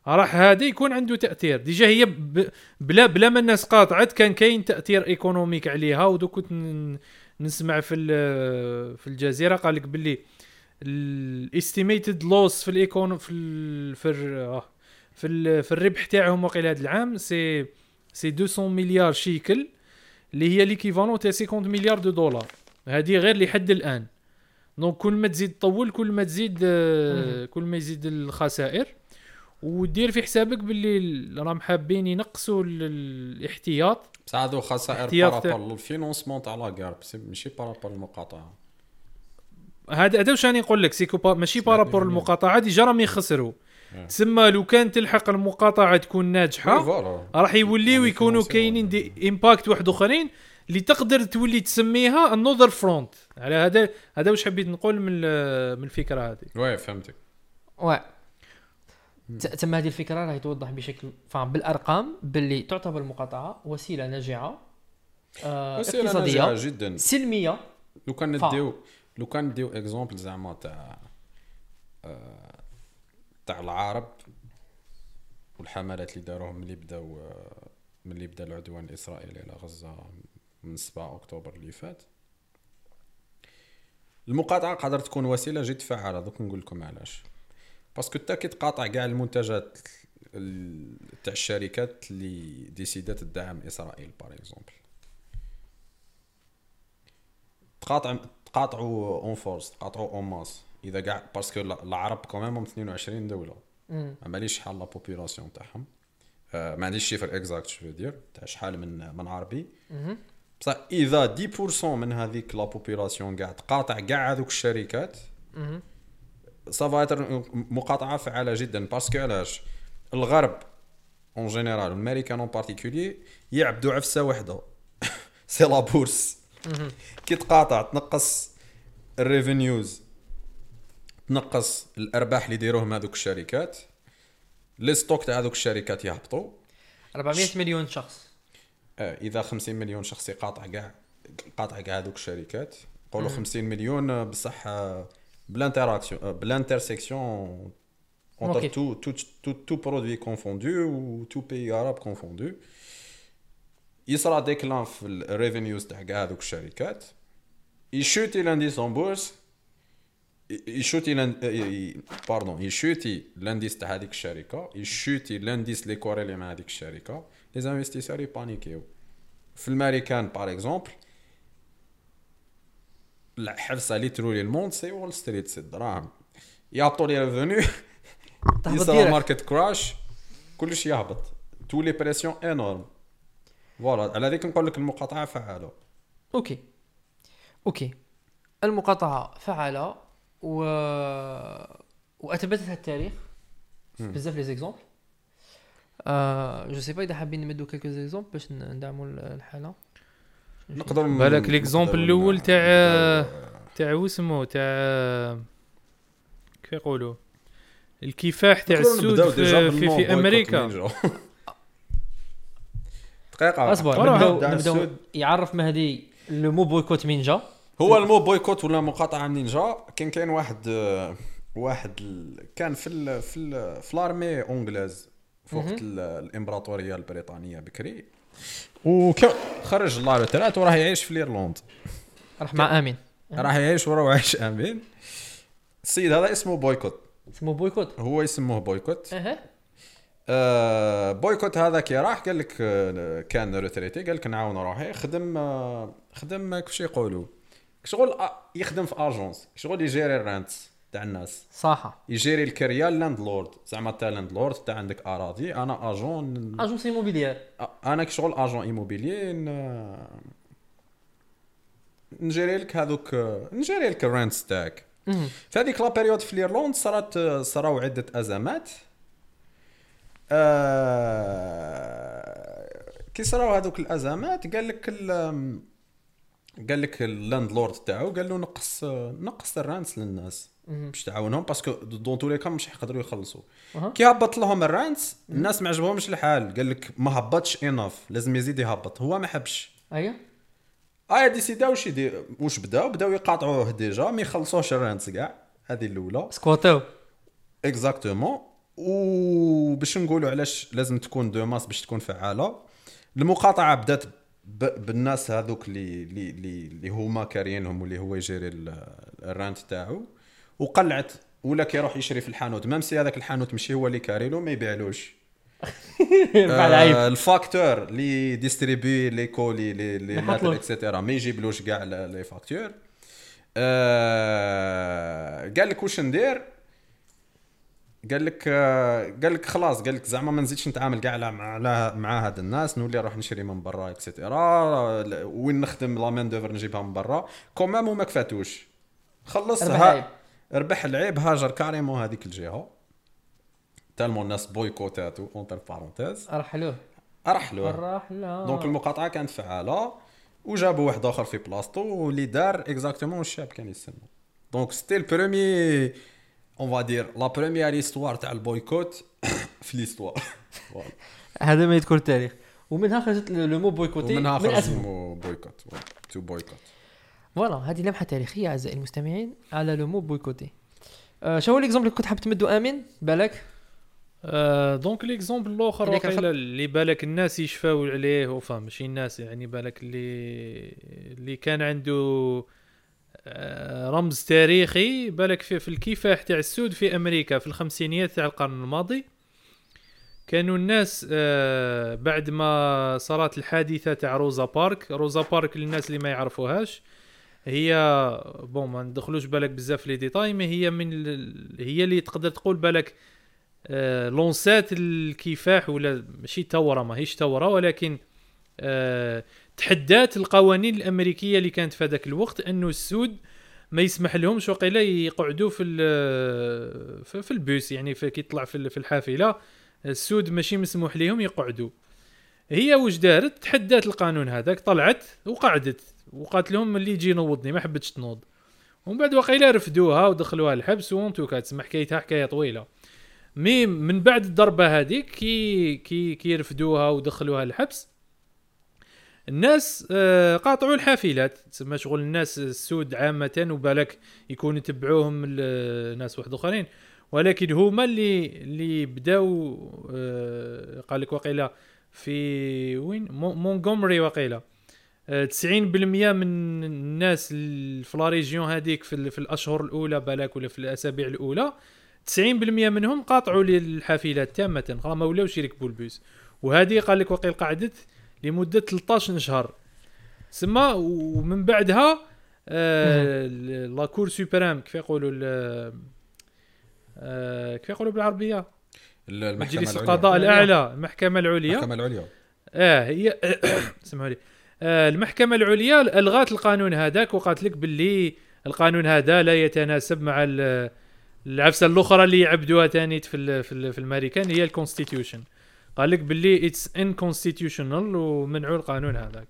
راح هذا يكون عنده تأثير. déjà هي بلا بلا ما الناس قاطعت كان كاين تأثير économique عليها. ودوك كنت نسمع في في الجزيرة قال لك باللي ال estimated loss في ال econ في في آه، في, في الربح تاعهم وقيل هذا العام c'est c'est 200 مليار شيكل اللي هي l'équivalent تاع 50 مليار de دولار هذه غير لحد الآن. donc كل ما تزيد تطول كل ما تزيد آه،. كل ما يزيد الخسائر ودير في حسابك باللي ال- راهم حابين ينقصوا ال- الاحتياط بصح هادو خسائر par rapport لل financement تاع la guerre ماشي par rapport للمقاطعه هذا هذا واش راني نقول لك c'est que pas ماشي par rapport المقاطعة déjà راهم يخسروا آه. تسمى لو كان تلحق المقاطعة تكون ناجحة voilà. راح يوليو يكونوا. كاينين des impacts واحد أخرين اللي تقدر تولي تسميها another front على هذا هذا واش حبيت نقول من ال- من الفكرة هذه. oui فهمتك. واه تم هذه الفكرة راهي توضح بشكل فاهم بالأرقام باللي تعتبر المقاطعة وسيلة ناجعة آه وسيلة اقتصادية ناجحة جدا. سلمية. لو كان. نديو لو كان نديو exemple زعما تاع آه، تاع العرب والحملات اللي داروهم ملي بداو آه، ملي بدأ العدوان الإسرائيلي على غزة من 7 أكتوبر اللي فات. المقاطعة قادر تكون وسيلة جد فعالة دوك نقول لكم علاش. parce que انت كي تقاطع كاع المنتجات ال- تاع الشركات اللي ديسيدات تدعم إسرائيل par exemple تقاطع تقاطعوا en force تقاطعوا en masse إذا كاع parce que العرب quand même 22 دولة. ما شحال la population تاعهم؟ آه، ما عنديش chiffre exact شو دير تاع شحال من من عربي. بصح اذا 10% من هذيك la population كاع تقاطع كاع هذوك الشركات. ça va مقاطعه فعاله جدا parce que علاش الغرب en général والامريكان en particulier يعبدوا عفسه وحده c'est la bourse. كي تقاطع تنقص ال revenues تنقص الارباح اللي يديروهم هذوك الشركات les stocks تاع هذوك الشركات يهبطوا 400 مليون شخص إذا 50 مليون شخص يقاطع كاع قاطع كاع هذوك الشركات نقولوا 50 مليون آه، بصح آه، ب l'interaction آه، ب l'intersection okay. entre tout tout tout tout produit confondu ou tout pays arabe confondu. يصرى déclin في ال revenues تاع كاع هذوك الشركات يشوتي l'indice en bourse يشوتي l'ind pardon يشوتي l'indice تاع هذيك الشركة يشوتي l'indice لي corrélé مع هذيك الشركة les investisseurs يبانيكيو في الامريكان par exemple الحرصه اللي ترولي ال monde c'est Wall Street c'est الدراهم يعطوا les revenus direct. market crash كلش يهبط. تولي pression énorme voilà على هذيك نقول لك المقاطعه فعاله okay okay المقاطعه فعاله و واثبتتها التاريخ بزاف les exemples je sais pas اذا حابين نمدو quelques exemples باش ندعموا ال- الحاله نقدر بالك l'exemple ن- تاع- تاع واسمو تاع كيف يقولوا؟ الكفاح تاع السود في, في, في أمريكا. نينجا. دقيقة. أصبر نبداو نبداو. يعرف مهدي le mot boycott مين جا هو المو بويكوت ولا مقاطعة نينجا كان كاين واحد واحد كان في ال في ال في l'armée anglaise في وقت ال- الإمبراطورية البريطانية بكري. وكان خرج la retraite وراه يعيش في ايرلند راح مع آمين. راح يعيش وراه عايش آمين. السيد هذا اسمه بويكوت. اسمه بويكوت؟ هو يسموه بويكوت. أها. آه بويكوت هذا كي راح قال لك آه، كان retraité قال لك نعاون روحي. خدم آه، خدم كيفاش يقولوا. شغل آه، يخدم في agence. شغل يجيري ال rent تاع الناس. صح يجيري الكريا landlord زعما تا landlord تا عندك أراضي أنا agent agence immobilière أنا كشغل agent immobilier ن- نجيري لك هذوك نجيري لك ال rent تاعك. في هذيك la période في ايرلند صارت صراو عدة أزمات. آه كي صراو هذوك الأزمات قال لك ال- قال لك ال landlord تاعو قال له نقص نقص ال rents للناس. باش تعاونهم parce que dans tous les cas مش يقدروا يخلصوا. كي هبط لهم ال rents الناس ما عجبهمش الحال. قال لك ما هبطش enough لازم يزيد يهبط. هو ما حبش أيوه. آه ديسيداو واش يدير واش بداو؟ بداو يقاطعوه déjà ما يخلصوش ال rents كاع. هذه الأولى. سكواتو exactement وباش نقولوا علاش لازم تكون de masse باش تكون فعالة. المقاطعة بدات ب- بالناس هذوك اللي اللي اللي هما كاريينهم واللي هو يجيري ال- ال rent تاعو. وقلعت. ولا كيروح يشري في الحانوت. même si هذاك الحانوت ماشي هو اللي كاريلو ما يبيعلوش. آه ال facteur اللي distribue les colis les les ما lettres يحطلوش. et cetera ما يجيبلوش كاع les factures. آه قال لك واش ندير؟ قال لك آه قال لك خلاص قال لك زعما ما نزيدش نتعامل كاع مع مع هاد الناس نولي نروح نشري من برا et cetera وين نخدم la main d'œuvre نجيبها من برا. quand même وما كفاتوش. خلص ها-. ربح العيب هاجر carrément هذيك الجهة. tellement الناس بويكوتاتو entre parenthèses رحلوه رحلوه راح لا donc المقاطعة كانت فعالة. وجابوا واحد آخر في بلاصتو واللي دار exactement الشاب كان يستنى donc c'était ال premier on va dire la première histoire تاع ال boycott في l'histoire. هذا ما يذكر التاريخ. ومنها خرجت le mot boycotter ومنها من خرج أسمه. mot boycott to boycott voilà هذه لمحة تاريخية أعزائي المستمعين. على le mot boycotter آه شو هو ال exemple اللي كنت حاب تمدو آمين؟ بالك؟ آه donc l'exemple الآخر اللي بالك الناس يشفاو عليه وفا ماشي الناس يعني بالك اللي اللي كان عنده آه رمز تاريخي بالك في, في الكفاح تاع السود في أمريكا في الخمسينيات تاع القرن الماضي. كانوا الناس آه بعد ما صارت الحادثة تاع روزا بارك روزا بارك للناس اللي ما يعرفوهاش. هي bon ما ندخلوش بالك بزاف les détails ما هي من هي اللي تقدر تقول بالك آه، لونسات الكفاح ولا ماشي ثوره ماهيش ثوره ولكن آه، تحدات القوانين الأمريكية اللي كانت في هذاك الوقت أنه السود ما يسمح لهمش وقيلا يقعدوا في ال- في البوس يعني في كي يطلع في الحافلة السود ماشي مسموح لهم يقعدوا. هي واش دارت؟ تحدات القانون هذاك طلعت وقعدت وقالت لهم اللي يجي ينوضني ما حبتش تنوض. ومن بعد وقيلا رفدوها ودخلوها الحبس وانتو كتسمع حكايتها حكايه طويلة. mais من بعد الضربة هذيك كي كي كي رفدوها ودخلوها الحبس الناس آه، قاطعوا الحافلات. تسمى شغل الناس السود عامة وبالك يكونوا يتبعوهم ال- ناس واحد اخرين ولكن هما اللي اللي بداو آه، قال لك وقيلا في وين؟ مو- مونغومري وقيلة. آه، 90% من الناس ال- في لا ريجيون هذيك في, في الأشهر الأولى بالك ولا في الأسابيع الأولى 90% منهم قاطعوا الحافلات تامة خلاص ما ولاوش يركبوا البوس وهذه قال لك وقيل قعدت لمدة 13 شهر. سما ومن بعدها آه la cour suprême كيف يقولوا آه كيف يقولوا بالعربية؟ المحكمة مجلس. القضاء الأعلى المحكمة العليا. المحكمة العليا. آه هي سمحوا لي. آه المحكمة العليا ألغت القانون هذاك وقالت لك باللي القانون هذا لا يتناسب مع ال- العفسة الأخرى اللي يعبدوها ثاني في في, في الامريكان هي ال constitution. قال لك باللي it's unconstitutional ومنعوا القانون هذاك.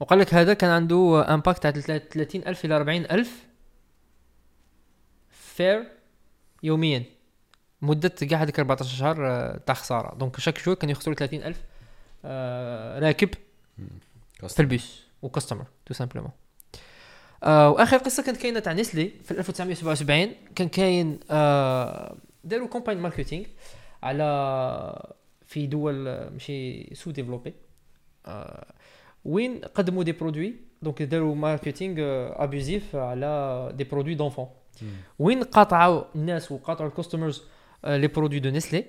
وقال لك هذا كان عنده impact تاع 30000 إلى 40000 fare يوميا. مدة كاع هذيك 14 شهر آه، تاع خسارة. donc chaque jour كانوا يخسروا 30000 آه، راكب في ال bus و customer tout simplement وآخر قصة كانت كاينة تاع نسلي في 1977 كان كاين آه داروا campagne marketing على في دول ماشي sous-développés وين قدموا des produits donc داروا marketing abusif على des produits d'enfants وين قاطعوا الناس وقاطعوا ال customers les produits de Nestlé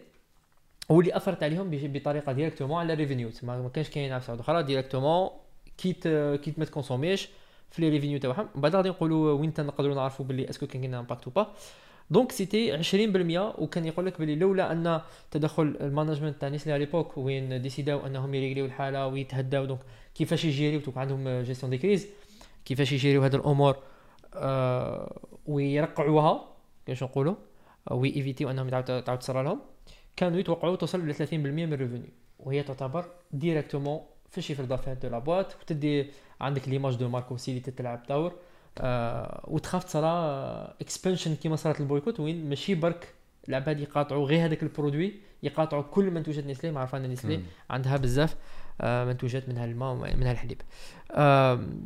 واللي اثرت عليهم بطريقة directement على revenus ما كانش كاين عفسه أخرى directement كيت كيت ما تكونسوميش في les revenus تاعهم. بعد غادي نقولوا وين نقدروا نعرفوا باللي est-ce que كان كاين impact با donc c'était 20% وكان يقول لك باللي لولا أن تدخل ال management تاع نيسلي à l'époque وين ديسيداو أنهم يريغليو الحالة ويتهداو donc كيفاش يجيريو عندهم gestion de crise كيفاش يجيريو هذه الأمور آه ويرقعوها كيفاش نقولوا وييفيتيو انهم تعاود تعاود تصرى لهم. كانوا يتوقعوا توصل ل 30% من ال revenu وهي تعتبر directement في ال chiffre d'affaires de la boîte وتدي عندك l'image de marque aussi اللي تتلعب دور آه وتخاف تصرى expansion كيما صارت ال boycott. وين؟ ماشي برك العباد يقاطعوا غير هذاك ال produit يقاطعوا كل منتوجات نيسلي معروف ان نيسلي عندها بزاف آه منتوجات منها الماء ومنها الحليب آم،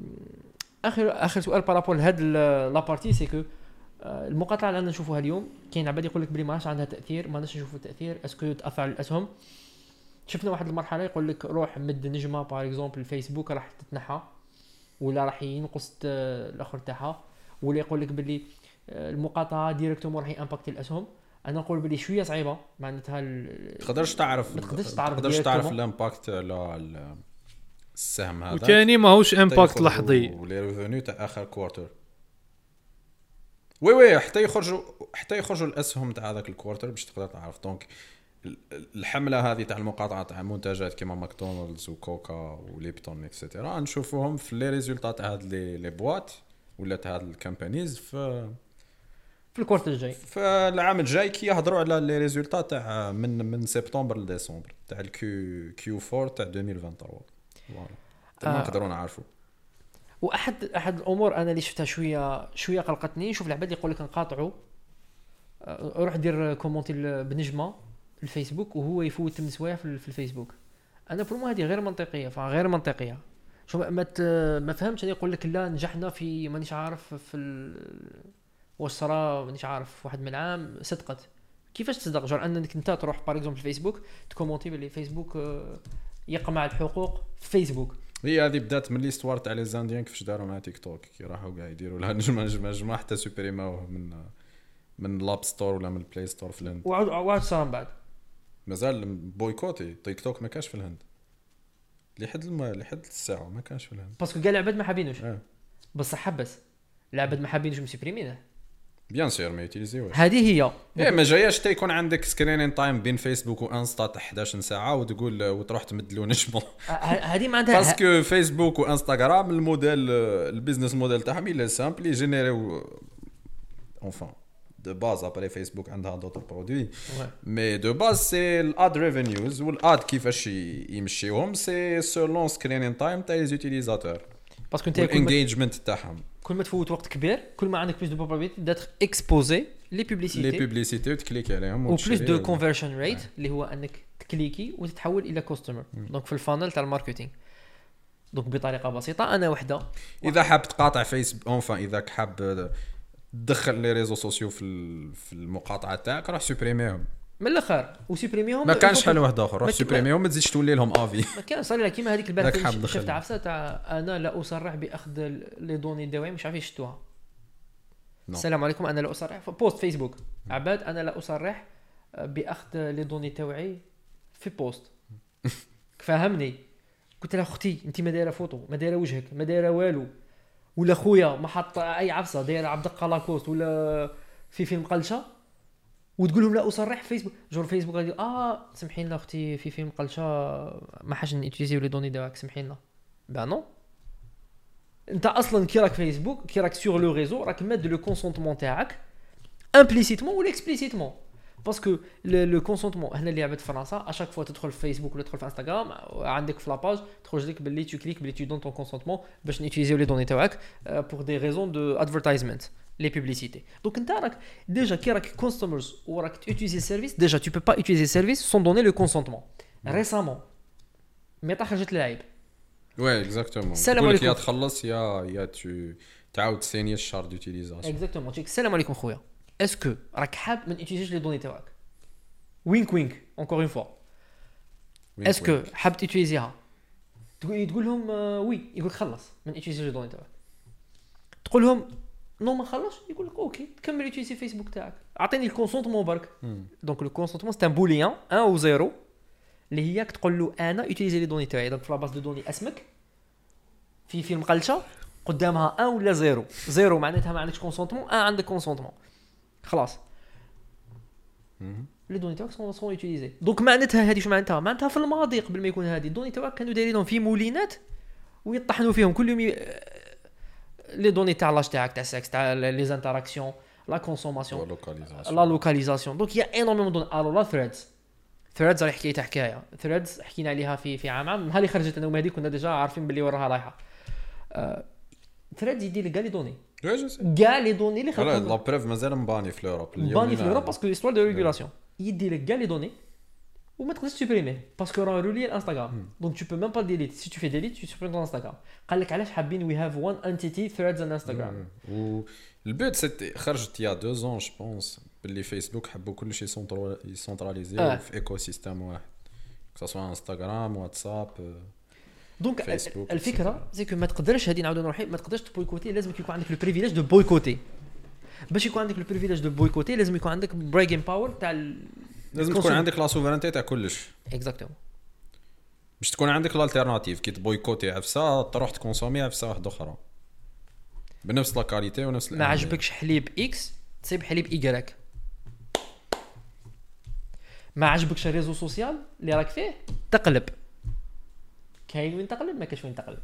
اخر آخر سؤال par rapport لهاد la partie c'est que المقاطعة اللي أنا نشوفوها اليوم كاين عباد يقول لك بلي ما عندها تأثير ما عادش نشوفوا تأثير est-ce que تأثر على الاسهم شفنا واحد المرحلة يقول لك روح مد نجمة par exemple الفيسبوك راح تتنحى ولا راح ينقص الأخر تاعها. ولا يقول لك باللي آه، المقاطعة directement راح يامباكتي الأسهم. أنا نقول باللي شوية صعيبة معناتها ال- تقدرش تعرف ما تقدرش تعرف تقدرش تعرف. ال impact ال- السهم هذا. وثاني ماهوش impact لحظي. و les revenus تاع آخر quarter oui oui حتى يخرجوا حتى يخرجوا الأسهم تاع هذاك ال quarter باش تقدر تعرف. donc ال- الحملة هذه تاع المقاطعة تاع منتجات كيما ماكدونالدز وكوكا وليبتون et cetera نشوفوهم في les résultats تاع هاد les les boîtes ولا تاع هاد ال companies في في ال quarter الجاي. في العام الجاي كي يهضروا على les résultats تاع من من سبتمبر لديسمبر تاع ال Q Q 4 تاع 2023 تما آه. نقدروا نعرفوا وأحد أحد الأمور أنا اللي شفتها شوية شوية قلقتني نشوف العباد يقول لك نقاطعوا آه، روح دير commenter بنجمه في الفيسبوك وهو يفوت 8 سوايع في ال- في الفيسبوك. أنا vraiment هذه غير منطقية فغير منطقية. شو ما- ما ما فهمتش أنا يقول لك لا نجحنا في مانيش عارف في ال- واش صرا مانيش عارف واحد من العام صدقت. كيفاش تصدق؟ جور أنك أنت تروح par exemple في الفيسبوك تكومونتي باللي فيسبوك آه، يقمع الحقوق في فيسبوك. هي هذه بدات من l'histoire تاع les Indiens كيفاش داروا مع تيك توك كي راحوا كاع يديروا لها نجمه نجمه نجمه حتى سوبريماوه من من l'App Store ولا من ال Play Store في الهند. وعاد وعاد صار من بعد. مازال boycotté. تيك توك ما كانش في الهند. لحد الم... لحد الساعة ما كانش في الهند. parce que كاع العباد ما حابينوش آه بصح حبس. العباد ما حابينوش مسيبريمينه bien sûr ما يوتيليزيوش هذه هي. إيه ما جاياش حتى يكون عندك screen time بين فيسبوك وانستا تاع 11 ساعة وتقول وتروح تمد له نجمه ه- هذه ما عندها parce que فيسبوك وانستغرام ال modèle ال business model تاعهم il est simple يجينيريو enfin de base après فيسبوك عندها دوتر برودوي مي دو باز سي الاد ريفينيوز والاد كيفاش يمشيوهم سي سولون سكرينين تايم تاع لي زوتيليزاتور باسكو انت والانجيجمنت تاعهم. كل ما تفوت وقت كبير كل ما عندك بلوس دو بروبابيلتي داتر اكسبوزي لي لي بوبليسيتي بوبليسيتي وتكليكي عليهم و بلوس وتشري دو كونفرشن ريت اللي هو إنك تكليكي وتتحول إلى كوستمر دونك في الفانل تاع الماركتينغ. دونك بطريقة بسيطة أنا وحدة. إذا حاب تقاطع فيسبوك enfin اذا حاب تدخل les réseaux sociaux في ال- في المقاطعة تاعك روح سوبريميهم من الآخر وسوبريميهم ما كانش حل واحد آخر. روح سوبريميهم ما تزيدش تولي لهم à vie. ما كان صار كيما هذيك البارح. شفت عفسة تاع أنا لا أصرح بأخذ les données تاوعي مش عارفين شفتوها. السلام عليكم أنا لا أصرح. post فيسبوك. عباد أنا لا أصرح بأخذ les données تاوعي في post. فهمني؟ قلت لها أختي أنت ما دايرة فوتو ما دايرة وجهك ما دايرة والو. ولا خويا ما حط أي عفسة دايرة عبد الدقه لاكوست ولا في فيلم قلشة. وتقول لهم لا اصرح فيسبوك جور فيسبوك غادي آه سمحي لنا أختي في فيلم قلشه ما حاش نيتيزيو لي دوني دواك سمحي لنا با نو أنت أصلا كي راك فيسبوك كي راك سور لو ريزو راك ماد لو كونسونتمون تاعك امبليسيتمون ولا اكسبليسيتمون parce que le consentement هنا اللي عباد فرنسا à chaque fois تدخل في فيسبوك ولا تدخل في انستغرام عندك في la page تخرج لك باللي tu cliques باللي tu donnes ton consentement باش نيتيزيو les données تاعك pour des raisons de advertisement les publicités donc انت راك déjà كي راك customers وراك تيوتيزي ال service déjà tu peux pas utiliser le service sans donner le consentement récemment متى خرجت العيب oui exactement السلام تقول لك يا عليكم. تخلص يا يا تو تعاود تسيني la charte d'utilisation exactement تيك السلام عليكم خويا est-ce que راك حاب ما تيوتيزيش les données تاعك وينك وينك encore une fois est-ce que حاب تيوتيزيها تقول تقول لهم آه، oui يقول لك خلص يوتيزي non ما نخلص يقول لك ok كمل يوتيزي فيسبوك تاعك اعطيني ال consentement برك donc le consentement c'est un booléen 1 و 0 اللي هي تقول له أنا يوتيليزي les données تاعي donc في la base de données اسمك في فيلم قلشه قدامها 1 ولا 0 0 معناتها ما عندكش consentement 1 عندك consentement خلاص les données تاعك sont sont utilisées donc معناتها هذه شو معناتها معناتها في الماضي قبل ما يكون هذه ال données تاعك كانوا دايرينهم في مولينات ويطحنوا فيهم كل يوم les données تاع l'âge تاعك تاع السكس تاع les interactions la consommation la localisation donc y a énormément donc alors là Threads Threads راهي حكايتها حكايه Threads حكينا عليها في في عام. عام. نهار اللي خرجت أنا ومهدي كنا déjà عارفين باللي وراها رايحة. ثريدز يدير لك كاع les données. كاع les données اللي لا خلقهم bref مازال banni في l'Europe banni في l'Europe parce que histoire de régulation. يدي لك كاع les données. وما تقدرش ت supprimer parce que راه relié لانستغرام donc tu peux même pas delete si tu fais delete tu supprimes ton انستغرام قال لك علاش حابين we have one entity ثريدز and انستغرام و l'époque c'était خرجت y a deux ans je pense باللي فيسبوك حبوا كل شيء ي centraliser آه. في écosystème واحد سواء انستغرام واتساب donc فيسبوك الفكرة c'est que ما تقدرش هذه نعاودو نروحي ما تقدرش ت boycotter لازم يكون عندك le privilège de boycotter باش يكون عندك le privilège de boycotter لازم يكون عندك bargaining power تاع لازم تكون عندك la souveraineté تاع كلش. exactement باش تكون عندك ال alternative كي ت boycotter عفسة تروح ت consommer عفسة واحدة أخرى. بنفس la qualité ونفس ما. عجبكش حليب X تصيب حليب Y ما عجبكش ال réseau social اللي راك فيه؟ تقلب. كاين وين تقلب؟ ما كاينش وين تقلب.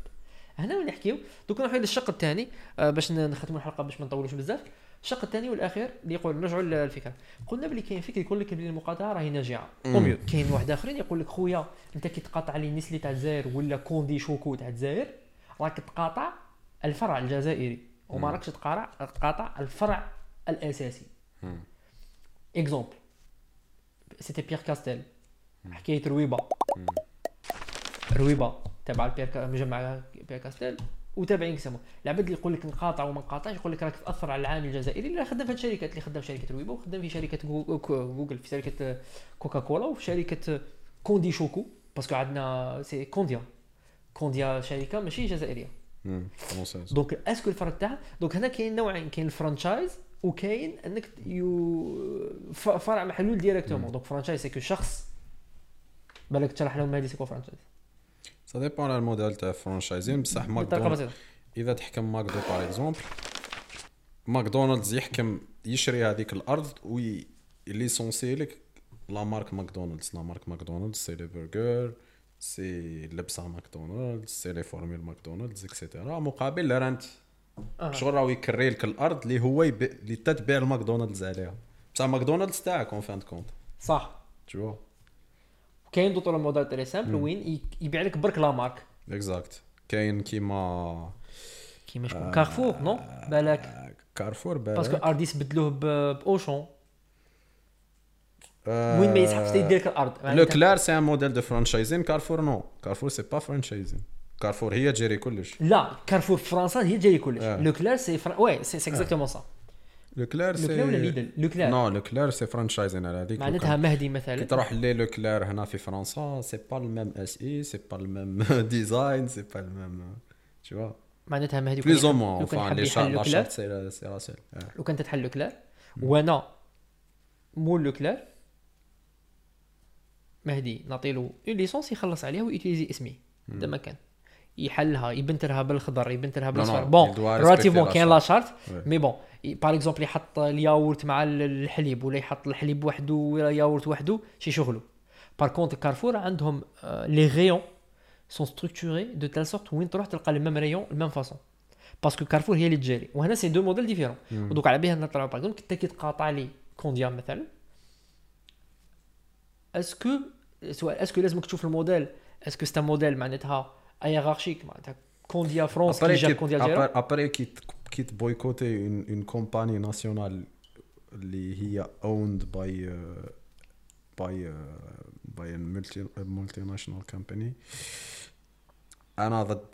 هنا وين نحكيو. دوك نروحو للشق الثاني آه، باش نختموا الحلقة باش ما نطولوش بزاف. الشق الثاني والأخير اللي يقول نرجعوا للفكرة. قلنا بلي كاين فكر يقول لك بلي المقاطعة راهي ناجعة. au mieux. كاين واحد آخرين يقول لك خويا أنت كي تقاطع لي نستلي تاع الجزائر ولا كوندي شوكو تاع الجزائر راك تقاطع الفرع الجزائري. وما راكش تقاطع تقاطع الفرع الأساسي. exemple c'était بيير كاستيل حكاية رويبه رويبه تبع كا- مجمع بير كاستيل. وتابعين يسموا العباد اللي يقول لك نقاطع وما نقاطعش يقول لك راك تأثر على العامل الجزائري اللي خدام في الشركات اللي خدام في شركة رويبه وخدام في شركة جو- كو- جوجل في شركة كوكا كولا وفي شركة كوندي شوكو. parce que عندنا c'est كونديا. كونديا شركة ماشي جزائرية. donc est-ce que الفرق تاعها؟ donc هنا كاين نوعين. كاين ال franchise وكاين إنك يو فرع محلول directement donc franchise c'est que شخص. بالك تشرح لهم هذه c'est que franchise؟ ça dépend على الموديل تاع franchising بصح ماكدونالدز اذا تحكم ماكدو par exemple ماكدونالدز يحكم يشري هذيك الأرض و ي licencier لك la marque ماكدونالدز la marque ماكدونالدز c'est les burgers c'est لبسه ماكدونالدز c'est les formules ماكدونالدز et cetera مقابل rent آه. شغل راهو يكري لك الأرض اللي هو يب... اللي تتبيع الماكدونالدز عليها بصح ماكدونالدز تاعك en fin de compte صح تو كاين d'autres modèles très simples وين يبيع لك برك la marque. exact كاين كيما كيما شكون؟ كارفور non بالك. كارفور parce que بالك ارديس بدلوه ب Auchan آه، وين ما يسحبش يدير لك الأرض. Leclerc c'est un modèle de franchising كارفور non كارفور c'est pas franchising كارفور هي ت gérer كلش la كارفور في فرنسا هي ت gérer كلش آه. لو كلار سي. وي سي اكزاكتومون سا Leclerc c'est ولا ليدل؟ Leclerc. non Leclerc c'est franchising على هذيك معناتها مهدي كي مثلا تروح لي لوكلير هنا في فرنسا. c'est pas ال même اس اي c'est pas ال même design c'est pas ال même tu vois. معناتها مهدي يكون au moins enfin les c'est la seule لو كان تتحل لوكلير وأنا مول لوكلير. مهدي نعطيله une licence يخلص عليها و ي utiliser اسمي. هذا ما كان. يحلها يبنترها بالخضر يبنترها بالاصفر bon relativement كاين لا. charte Ouais. mais bon par exemple يحط الياورت مع الحليب ولا يحط الحليب وحده ولا ياورت وحده شي شغله par contre كارفور عندهم les rayons sont structurés de telle sorte وين تروح تلقى ال même rayon ال même façon parce que كارفور هي اللي ت gérer وهنا c'est deux modèles différents ودوك على بها نطلعوا par exemple انت كي تقاطع لي كونديا مثلا. est-ce que سؤال est-ce que لازمك تشوف ال modèle؟ est-ce que c'est un modèle معناتها hiérarchique معناتها كونديا فرونس كي Après, جاب qui- كونديا الجزائر après, après qui te, qui te boycotter une, une compagnie nationale اللي هي owned by uh, by uh, by a multi a multinational company. أنا ضد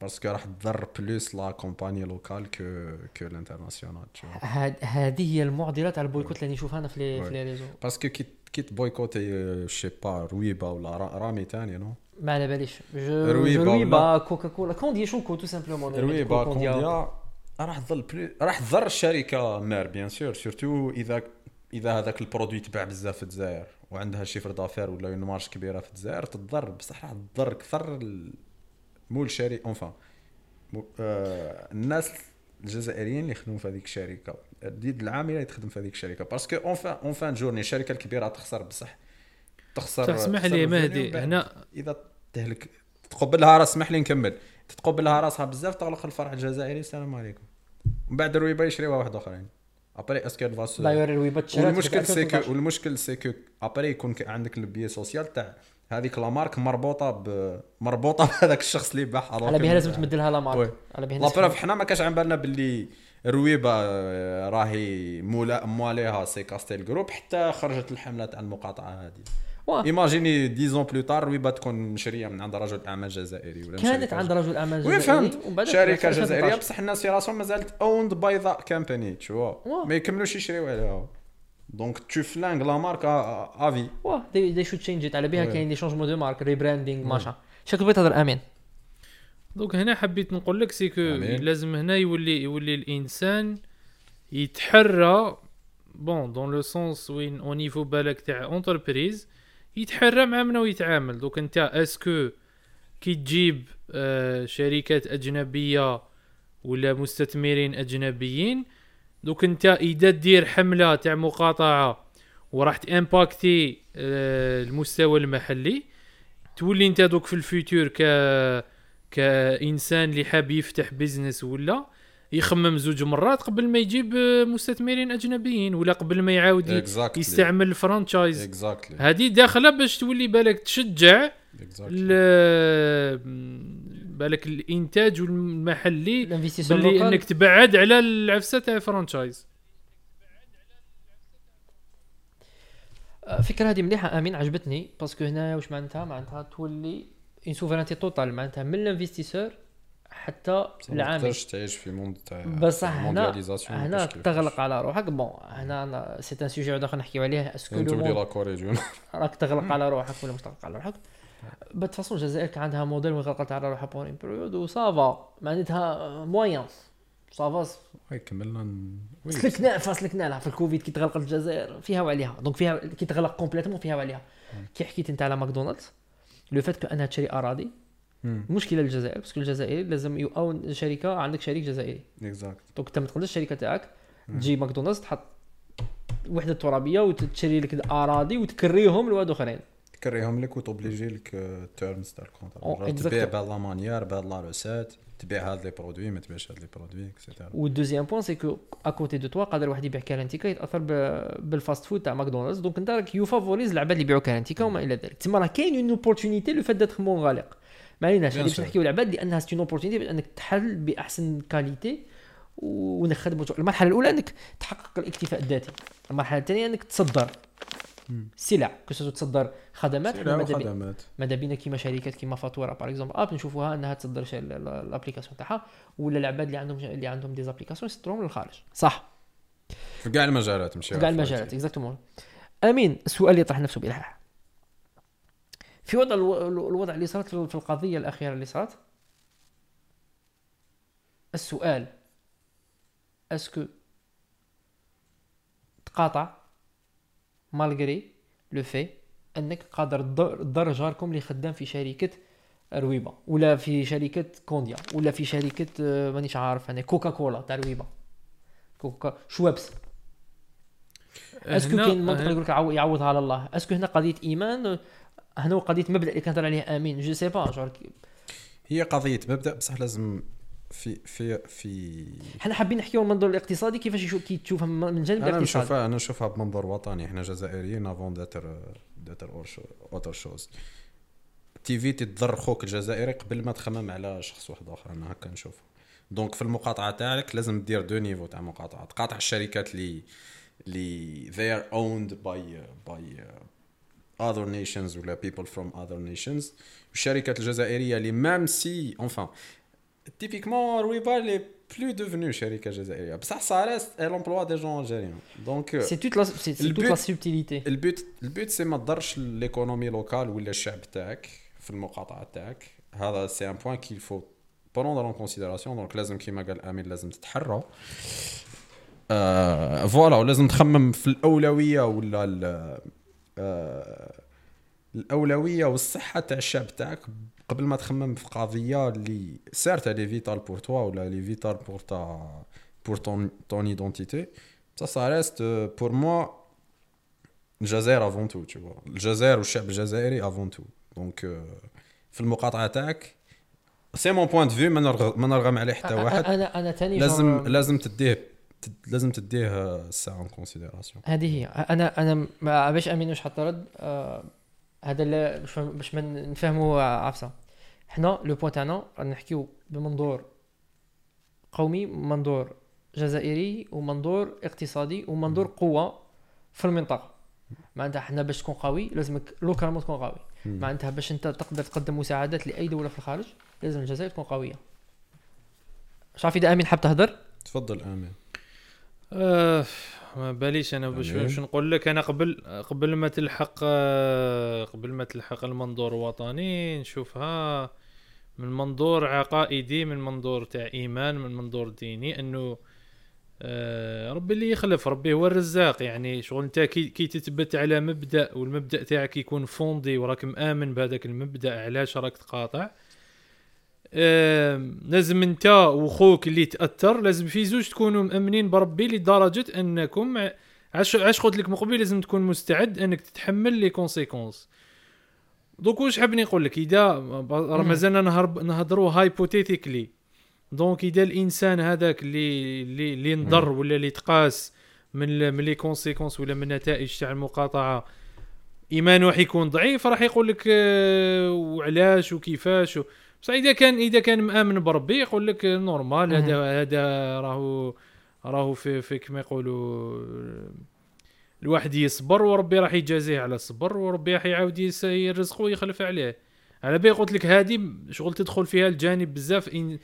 parce que راح تضر plus la compagnie locale que que l'internationale هاد هذه هي المعضله على ال boycott اللي نشوفها أنا في les في Ouais. les réseaux parce que كي كي ت boycotter شي با رويبا ولا را- رامي تاني non؟ ما على باليش. jus رويبا كوكا كولا كونديا شوكو tout simplement رويبا كونديا راح تضر plus راح تضر الشركة mère bien sûr surtout إذا إذا هذاك ال produit تباع بزاف في الجزائر وعندها chiffre d'affaires ولا une marge كبيرة في الجزائر تضر بصح راح تضر أكثر ال- مو الشركة اونفان آه الناس الجزائريين اللي يخدموا في هذيك الشركة. اليد العامله اللي تخدم في هذيك الشركة. باسكو اونفان اونفان جورني الشركة الكبيرة تخسر بصح. تخسر اسمح لي مهدي. هنا إذا تهلك تقبلها رأس اسمح لي نكمل. تتقبلها رأسها بزاف تغلق الفرع الجزائري السلام عليكم. من بعد الرويبه يشريوها واحد آخرين. ابري اسكو فاس رويبا تشرات والمشكل في سيكو 2013. والمشكل سيكو ابري يكون عندك البي سوسيال تاع هذيك la marque مربوطة ب مربوطة بهذاك الشخص اللي باعها على بها لازم تمد لها la marque. على بها la preuve حنا ما كاش عن بالنا باللي رويبة آه، راهي مولا مواليها c'est Castel Group حتى خرجت الحمله تاع المقاطعة هذه. imaginez dix ans plus tard رويبة تكون مشريه من عند رجل اعمال جزائري ولا كانت عند رجل اعمال جزائري فهمت شركة في 2013. جزائرية بصح الناس في راسهم مازالت owned by the company tu vois واه. ما يكملوش يشريو عليها دونك تو فلانغ لا مارك افي واه دي دي شود تشينج على بها. كاين لي شونجمون دو مارك ريبراندينغ ماشا شكون بغيت تهضر امين دونك هنا حبيت نقول لك سي كو آمين. لازم هنا يولي يولي الإنسان يتحرى بون دون لو سونس وين أو نيفو بالك تاع اونتربريز يتحرى مع منو يتعامل. دوك أنت اسكو كي تجيب آه شركات أجنبية ولا مستثمرين أجنبيين دوك انت اذا دير حملة تاع مقاطعة وراح t'impacter آه المستوى المحلي تولي انت دوك في ال futur ك كإنسان اللي حاب يفتح business ولا يخمم زوج مرات قبل ما يجيب آه، مستثمرين أجنبيين ولا قبل ما يعاود Exactly. يستعمل ال franchise. Exactly هذه داخلة باش تولي بالك تشجع ال- بالك الإنتاج المحلي باللي إنك تبعد على العفسة تاع franchise. الفكرة هذه مليحة آمين عجبتني. parce que هنا واش معناتها؟ معناتها تولي une souveraineté totale معناتها من ال investisseur حتى العامل. تقدرش تعيش في monde تاع بصح هنا هنا. تغلق على روحك. bon هنا c'est un sujet اخر نحكيو عليه. est-ce que تولي راك تغلق على روحك ولا مش تغلق على روحك؟ de toute façon الجزائر كان عندها موديل وين غلقت على روحها pour période و ça va. معناتها moyen ça va. oui كملنا. سلكنا فاسلكنا لها في الكوفيد كي تغلقت الجزائر. فيها وعليها. دونك فيها كي تغلق كومبليتمون فيها وعليها. كي حكيت أنت على ماكدونالدز لو فات أنها تشري أراضي. مشكلة للجزائر باسكو الجزائر لازم يؤون شركة عندك شريك جزائري. اكزاكت دونك أنت ما تقدرش الشركة تاعك تجي ماكدونالدز تحط وحدة ترابية وتشري لك اراضي وتكريهم لواد آخرين. تكريهم لك وتوبليجي لك التيرمز تاع أو، الكونترا تبيع. بهاد لا مانيير بهاد لا روسيت تبيع هاد لي برودوي ما تبيعش هاد لي برودوي اكسيتيرا والدوزيام بوان سي كو اكوتي دو توا قادر واحد يبيع كارانتيكا يتأثر بالفاست فود تاع ماكدونالدز دونك أنت راك يوفافوريز العباد اللي يبيعوا كارانتيكا وما إلى ذلك. تما راه كاين اون اوبورتونيتي لو فات داتر مونغالق ما عليناش هذه باش. نحكيو العباد لأنها سي اون اوبورتونيتي بأنك تحل بأحسن كاليتي ونخدموا المرحلة الأولى أنك تحقق الاكتفاء الذاتي. المرحلة الثانية أنك تصدر. سلع كسوسو تصدر خدمات سلع ماذا بينا؟ كيما شركات كيما فاتورة باغ اكزومبل اب نشوفوها إنها تصدر الأبليكاسيون تاعها ولا العباد اللي عندهم اللي عندهم des applications يصدروهم للخارج. صح. في كاع المجالات ماشي في كاع المجالات. exactement أمين السؤال يطرح نفسه بإلحاح. في وضع الو- الوضع اللي صارت في القضية الأخيرة اللي صارت؟ السؤال est-ce que تقاطع؟ malgré le fait أنك قادر تضر جاركم اللي خدام في شركة رويبه ولا في شركة كونديا ولا في شركة آه، مانيش عارف أنا كوكا كولا تاع رويبه كوكا شوابس est-ce que كاين منطق هنا- يقول لك عو- يعوضها على الله؟ est-ce que هنا قضية إيمان؟ هنا قضية مبدأ اللي كان عليه آمين. je sais pas genre هي قضية مبدأ بصح لازم في في في حنا حابين نحكيو من المنظور الاقتصادي كيفاش يشوف كي تشوفها من جانب أنا الاقتصادي نشوفها أنا نشوفها بمنظور وطني. إحنا جزائريين avant d'être d'être autre chose تيفي تضر خوك الجزائري قبل ما تخمم على شخص واحد آخر. أنا هكا نشوفها donc في المقاطعة تاعك لازم دير deux niveaux تاع مقاطعه تقاطع الشركات اللي اللي they are owned by by other nations ولا people from other nations. والشركات الجزائرية اللي même si enfin typiquement رويبا les plus devenu شركه جزائريه بصح ça reste elle emploie des gens algériens donc c'est toute la c'est toute البيت- la subtilité ال but ال but c'est ما تضرش l'économie locale ولا الشعب تاعك في المقاطعه تاعك هذا سي ان بوين كيل فو برونر اون كونسيديراسيون دونك لازم كيما قال امين لازم تتحرى آه فوالا ولازم تخمم في الاولويه ولا ال- آه الاولويه والصحه تاع الشعب تاعك قبل ما تخمم في قضية اللي سارت لي فيتال بور توا ولا لي فيتال بور تا بور تون تون ايدونتيتي ça reste euh, pour moi الجزائر avant tout vois. الجزائر والشعب الجزائري avant tout donc في المقاطعة تاعك c'est mon point de vue ما نرغ- ما نرغم عليه حتى واحد. أنا أنا ثاني لازم لازم تديه تد- لازم تديه الساعة en considération هذه هي. أنا أنا ما باش أمين واش حط رد آه هذا اللي باش باش ما نفهموا عفسة. حنا le point تاعنا نحكيو بمنظور قومي منظور جزائري ومنظور اقتصادي ومنظور قوة في المنطقة. معناتها حنا باش تكون قوي لازمك لوكالمون تكون قوي. معناتها باش انت تقدر تقدم مساعدات لأي دولة في الخارج لازم الجزائر تكون قوية. شاف اذا أمين حاب تهدر؟ تفضل أمين. آه ما باليش أنا باش. باش نقول لك أنا قبل قبل ما تلحق قبل ما تلحق المنظور الوطني نشوفها من منظور عقائدي من منظور تاع إيمان من منظور ديني أنه آه، ربي اللي يخلف ربي هو الرزاق يعني شغل أنت كي, كي تثبت على مبدأ والمبدأ تاعك يكون fondé وراك مآمن بهذاك المبدأ علاش راك تقاطع لازم انت وخوك اللي تأثر لازم في زوج تكونوا مأمنين بربي لدرجة أنكم ع- عش عش قلت لك من قبل لازم تكون مستعد أنك تتحمل les conséquences دوك واش حابني نقول لك؟ إذا راه نهرب نهضروا hypothetically donc إذا الإنسان هذاك اللي اللي اللي نضر ولا اللي تقاس من من les conséquences ولا من النتائج تاع المقاطعة إيمانه راح يكون ضعيف راح يقول لك آه، وعلاش وكيفاش و... بصح إذا كان إذا كان مآمن بربي يقول لك normal هذا هذا راهو راهو في في كما يقولوا الواحد يصبر وربي راح يجازيه على الصبر وربي راح يعاود يرزقه ويخلف عليه. على بالي قلت لك هذه شغل تدخل فيها الجانب بزاف un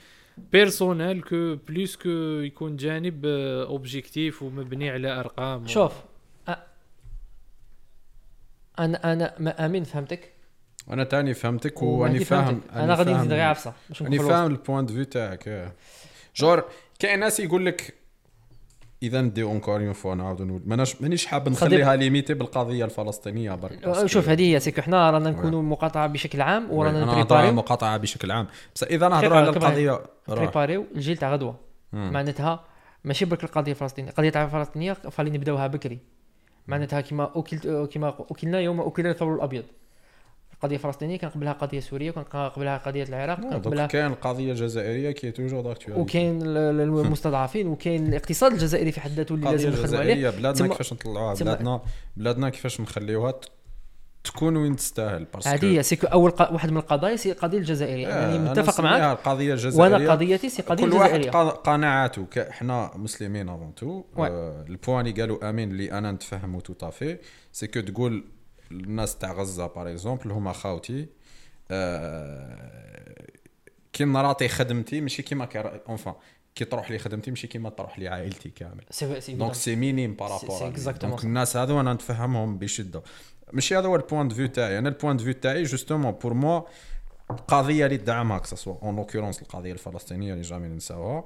personnel que plus que يكون جانب objectif ومبني على أرقام و- شوف أ- أنا أنا mais أمين فهمتك؟ أنا تاني فهمتك وأني فاهم. أنا غادي نزيد غير عفسه نكون فاهم ال point de vue تاعك. جور كاين ناس يقول لك إذا ندي encore une fois نعاودو نقول ماناش مانيش حاب نخليها limitée بالقضية الفلسطينية برك أه، شوف هذه هي c'est que حنا رانا نكونوا مقاطعة بشكل عام ورانا نبريباريو المقاطعه بشكل عام بس إذا نهضر على. القضية. بريباريو الجيل تاع غدوة. معناتها ماشي برك القضية الفلسطينية القضية تاع الفلسطينية فالي نبداوها بكري معناتها كما اكلت كما اكلنا يوم اكل الثور الأبيض القضية الفلسطينيه كان قبلها قضية سورية وكان قبلها قضية العراق كان دوك قبلها كاين القضية الجزائريه qui toujours d'actualité وكاين ال- ال- المستضعفين وكاين الاقتصاد الجزائري في حد ذاته اللي لازم نخدموا عليه. الجزائريه بلادنا كيفاش نطلعوها؟ بلادنا بلادنا كيفاش نخليوها تكون وين تستاهل parce que هذه هي c'est que أول ق... واحد من القضايا c'est القضية الجزائرية. آه، يعني أنا متفق معك القضية الجزائريه وأنا قضيتي c'est قضية كل واحد قناعاته ك- إحنا مسلمين avant tout. آه ال point اللي قالوا آمين اللي أنا نتفهمه tout à fait c'est que تقول الناس تاع غزة par exemple هما خاوتي آه كي نراطي خدمتي ماشي كيما enfin كي تروح لي خدمتي ماشي كيما تروح لي عائلتي كامل. donc. c'est minime par rapport donc. الناس هذو أنا نتفهمهم بشدة. ماشي هذا هو ال point de vue تاعي. أنا ال point de vue تاعي justement pour moi القضية اللي تدعمها que ce soit en l'occurrence القضية الفلسطينية اللي jamais ننساوها.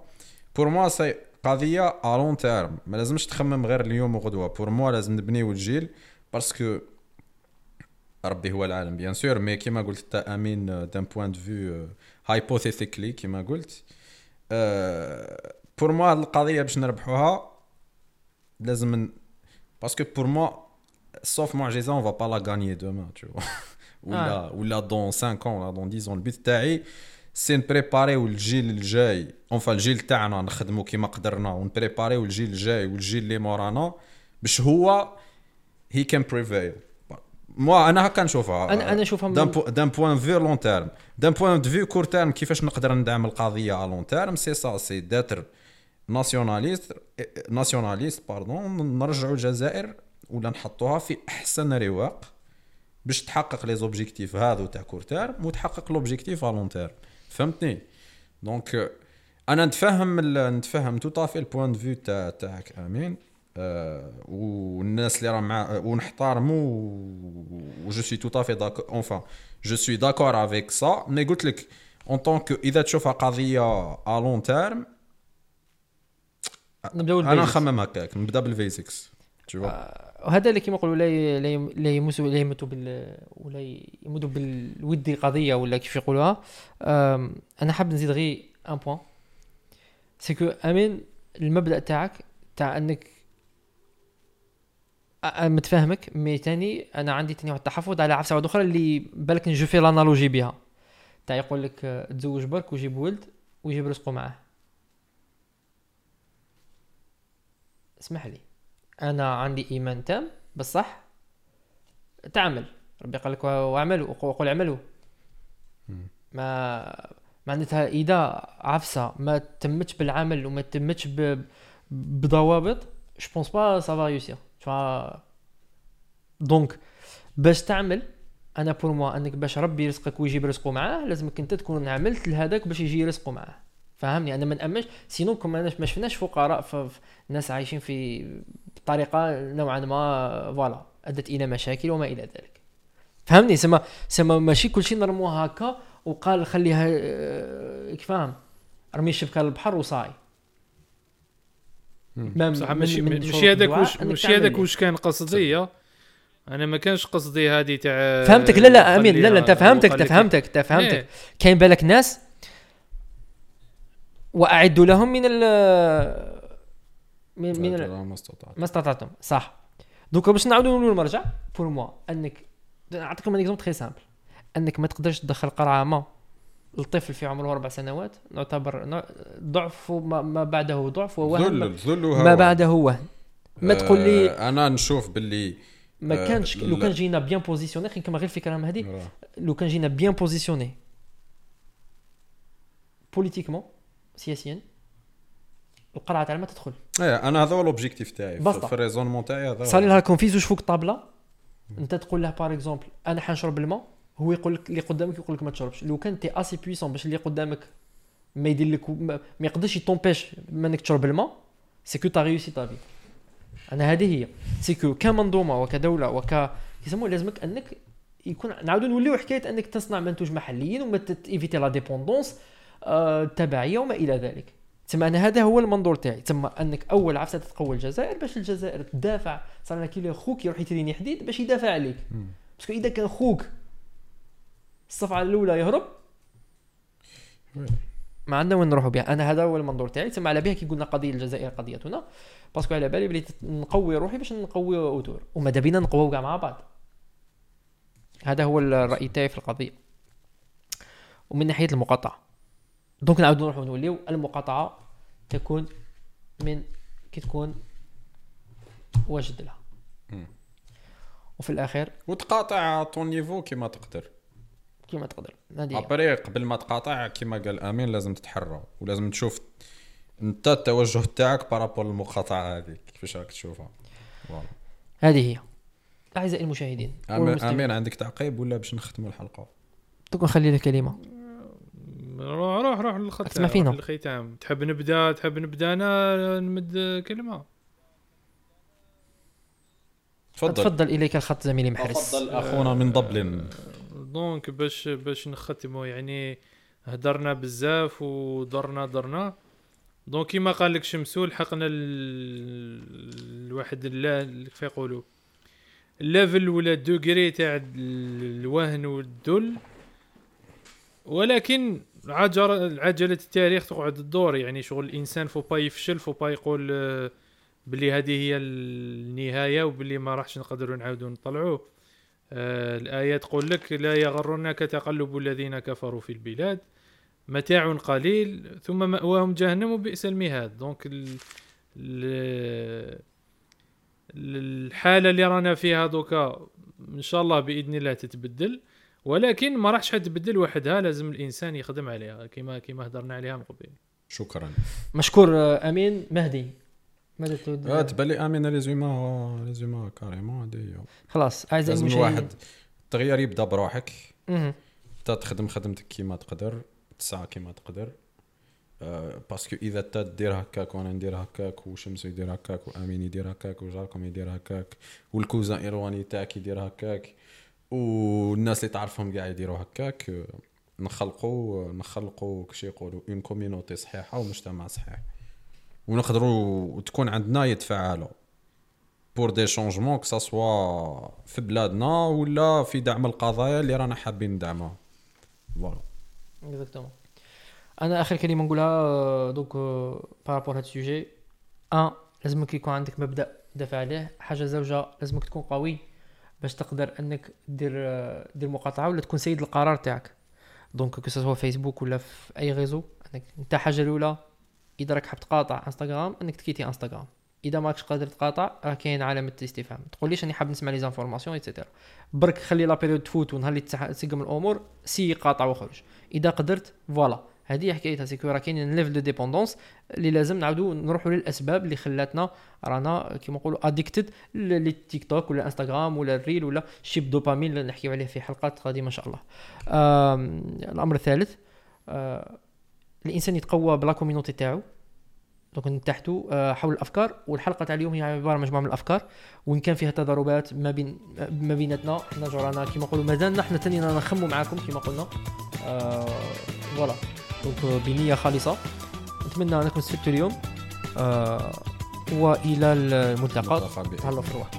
pour moi c'est قضية à long terme ما لازمش تخمم غير اليوم وغدوة. pour moi لازم نبنيو الجيل parce que ربي هو العالم. bien sûr mais كيما قلت تا أمين d'un point de vue hypothetically كيما قلت pour moi هاد القضية باش نربحوها لازم ن... parce que pour moi sauf معجزه on va pas la gagner demain tôt ولا ولا dans 5 ans ولا dans 10 ans. ال but تاعي c'est نبريباريو الجيل الجاي enfin الجيل تاعنا نخدمو كيما قدرنا ونبريباريو الجيل الجاي والجيل اللي مورانا باش هو هي كان بريفيل moi أنا هكا نشوفها. أنا أنا نشوفها d'un من- بو d'un point vue long terme d'un point vue court terme كيفاش نقدر ندعم القضية à long terme c'est ça c'est d'être nationaliste nationaliste pardon نرجعوا الجزائر ولا نحطوها في أحسن رواق باش تحقق les objectifs هذو تاع court terme وتحقق l'objectif à long terme فهمتني؟ donc أنا نتفهم ال- نتفهم tout à fait ال point de vue تاع تاعك آمين. آه، والناس اللي راه مع ونحترمو و je suis tout à fait d'accord enfin je suis d'accord avec ça mais قلت لك en tant que إذا تشوفها قضية à long terme نبداو أنا. نخمم هكاك. نبدأ بالفيزيكس تو وهذا اللي كيما يقولوا لا لا يم- لا يمسوا لا يموتوا بال ولا يموتوا بالود قضيه ولا كيف يقولوها. أنا حاب نزيد غير un point c'est que امين المبدأ تاعك تاع إنك متفاهمك mais تاني أنا عندي تاني واحد التحفظ على عفسة واحدة أخرى اللي بالك نجو في l'analogie بها تاع يقول لك تزوج برك ويجيب ولد ويجيب رزقه معاه. اسمح لي. أنا عندي إيمان تام بالصح؟ تعمل. ربي قال لك واعملوا وقل اعملوا. ما معناتها إذا عفسة ما تمتش بالعمل وما تمتش بضوابط je pense pas ça va réussir donc باش تعمل أنا pour moi أنك باش ربي يرزقك ويجيب رزقه معاه لازمك أنت تكون عملت لهذاك باش يجي رزقه معاه. فهمني؟ أنا ما نأمنش sinon كون ما شفناش فقراء ف- ف- ناس عايشين في بطريقه نوعا ما فوالا أدت إلى مشاكل وما إلى ذلك. فهمني؟ سما سما ماشي كل شيء نرموه هكا وقال خليها آه، كيف فاهم؟ أرمي الشبكة للبحر وصاي. ما- بصح من- ماشي ماشي هذاك واش ماشي هذاك. واش كان قصدي أنا ما كانش قصدي هذه تاع فهمتك. لا لا أمين. لا لا أنت فهمتك أنت فهمتك أنت فهمتك. إيه. كاين بالك ناس وأعدوا لهم من ال من, من ال- ما استطعت. ما استطعتم صح. دوكا باش نعاودوا نقولوا المرجع pour moi انك نعطيكم un exemple très simple أنك ما تقدرش تدخل قرعة ما. الطفل في عمره أربع سنوات نعتبر ضعف ما بعده ضعف ووهن ذل ما. بعده وهن ما تقول لي آه، أنا نشوف باللي ما آه، كانش لو. كان جينا bien positionnés خلينا كما غير الفكرة هذه راه. لو كان جينا بيان بوزيسيوني بوليتيكمون سياسيا القرعة تاع ما تدخل إيه أنا هذا هو لوبجيكتيف تاعي. في الريزونمون تاعي هذا. صار لها كونفيز فوق طابله أنت تقول له بار اكزومبل أنا حنشرب الماء هو يقول لك اللي قدامك يقول لك ما تشربش. لو كان تي آسي بويسون باش اللي قدامك ما يدير لك ما, يقدرش يطومبيش بما انك تشرب الماء سي كو تا ريوسي تا في أنا هذه هي. c'est que كمنظومة وكدولة وك يسموه لازمك أنك يكون نعاودوا نوليو حكاية أنك تصنع منتوج محليا وما تيفيتي la dépendance آه، تبعية وما إلى ذلك. تسمى أنا هذا هو المنظور تاعي. تسمى أنك أول عفسة تقوي الجزائر باش الجزائر تدافع. صار لك كي خوك يروح يتريني حديد باش يدافع عليك. parce que إذا كان خوك الصفعة الأولى يهرب. ما عندنا وين نروحوا بها أنا هذا هو المنظور تاعي. تسمى على بها كي قلنا قضية الجزائر قضيتنا. parce que على بالي بلي نقوي روحي باش نقوي autour. وماذا بينا نقويو كاع مع بعض. هذا هو الرأي تاعي في القضية. ومن ناحية المقاطعة. donc نعاودو نروحو نوليو المقاطعة تكون من كي تكون واجد لها. وفي الاخير وتقاطع ton niveau كيما تقدر. كيما تقدر. هذه هي. après قبل ما تقاطع كيما قال أمين لازم تتحرى ولازم تشوف أنت التوجه تاعك par rapport المقاطعة هذه. كيفاش راك تشوفها؟ voilà. هذه هي. أعزائي المشاهدين. امين عندك تعقيب ولا باش نختموا الحلقة؟ دوك نخلي لك كلمة. روح روح روح للختام فينا. روح للختام. تحب نبدا تحب نبدا أنا نمد كلمة؟ تفضل. تفضل إليك الخط زميلي محرس تفضل أخونا من دبلن donc باش باش نختموا يعني هدرنا بزاف ودرنا درنا. donc كيما قال لك شمسو لحقنا ال- الواحد اللا كيف يقولوا؟ ال level ولا ال degré تاع ال- الوهن والذل. ولكن عجر عجلة التاريخ تقعد تدور يعني شغل الإنسان فو با يفشل فو با يقول آه، بلي هذه هي النهاية وبلي ما راحش نقدروا نعاودوا نطلعوه الآية تقول لك لا يغرنك تقلب الذين كفروا في البلاد متاع قليل ثم مأواهم جهنم وبئس المهاد. دونك ال ال الحالة اللي رانا فيها دوكا إن شاء الله بإذن الله تتبدل. ولكن ما راحش تبدل وحدها لازم الإنسان يخدم عليها كما كما هدرنا عليها من قبل. شكرا. مشكور آه، أمين مهدي. آه، تبان امين résuma résuma carrément هذه هي. خلاص أعزائي لازم الواحد التغيير يبدأ بروحك. انت تخدم خدمتك كيما تقدر تسعى كيما تقدر. آه، parce que إذا انت دير هكاك وأنا ندير هكاك وشمسو يدير هكاك وأمين يدير هكاك وجاركم يدير هكاك وال cousin إيرواني تاعك يدير هكاك والناس اللي تعرفهم كاع يديروا هكاك آه، نخلقوا نخلقوا كش يقولوا une community صحيحة ومجتمع صحيح. ونقدروا تكون عندنا يتفاعلوا. pour des changements que ça soit في بلادنا ولا في دعم القضايا اللي رانا حابين ندعمها. voilà exactement أنا آخر كلمة نقولها آه، donc par rapport هاد ال sujet. أن لازمك يكون عندك مبدأ دافع عليه. حاجة زوجة لازمك تكون قوي باش تقدر أنك دير آه، دير مقاطعة ولا تكون سيد القرار تاعك. donc que ce soit فيسبوك ولا في أي réseau أنك أنت حاجة الأولى إذا راك حاب تقاطع انستغرام إنك ت quitter انستغرام إذا ماكش قادر تقاطع راه كاين علامه استفهام تقوليش راني حاب نسمع les informations et cetera برك خلي la période تفوت ونهار اللي تسقم الأمور سي قاطع وخرج. إذا قدرت voilà. هذه حكايتها c'est que راه كاين level de dépendance اللي لازم نعاودو نروحوا للأسباب اللي خلاتنا رانا كيما نقولوا addicted للتيك توك ولا انستغرام ولا ال reels ولا cheap dopamine اللي نحكيو عليه في حلقات قادمة إن شاء الله. الأمر الثالث آه، الإنسان يتقوى بال community تاعو. donc نتحتوا آه، حول الأفكار. والحلقة تاع اليوم هي عبارة مجموعة من الأفكار. وإن كان فيها تضاربات ما بين ما بيناتنا حنا جرانا كيما نقولوا. مازالنا حنا تاني نخموا معاكم كيما قلنا. آه، voilà donc بنية خالصة. نتمنى أنكم استفدتوا اليوم. آه، وإلى الملتقى. تهلاو في الروح.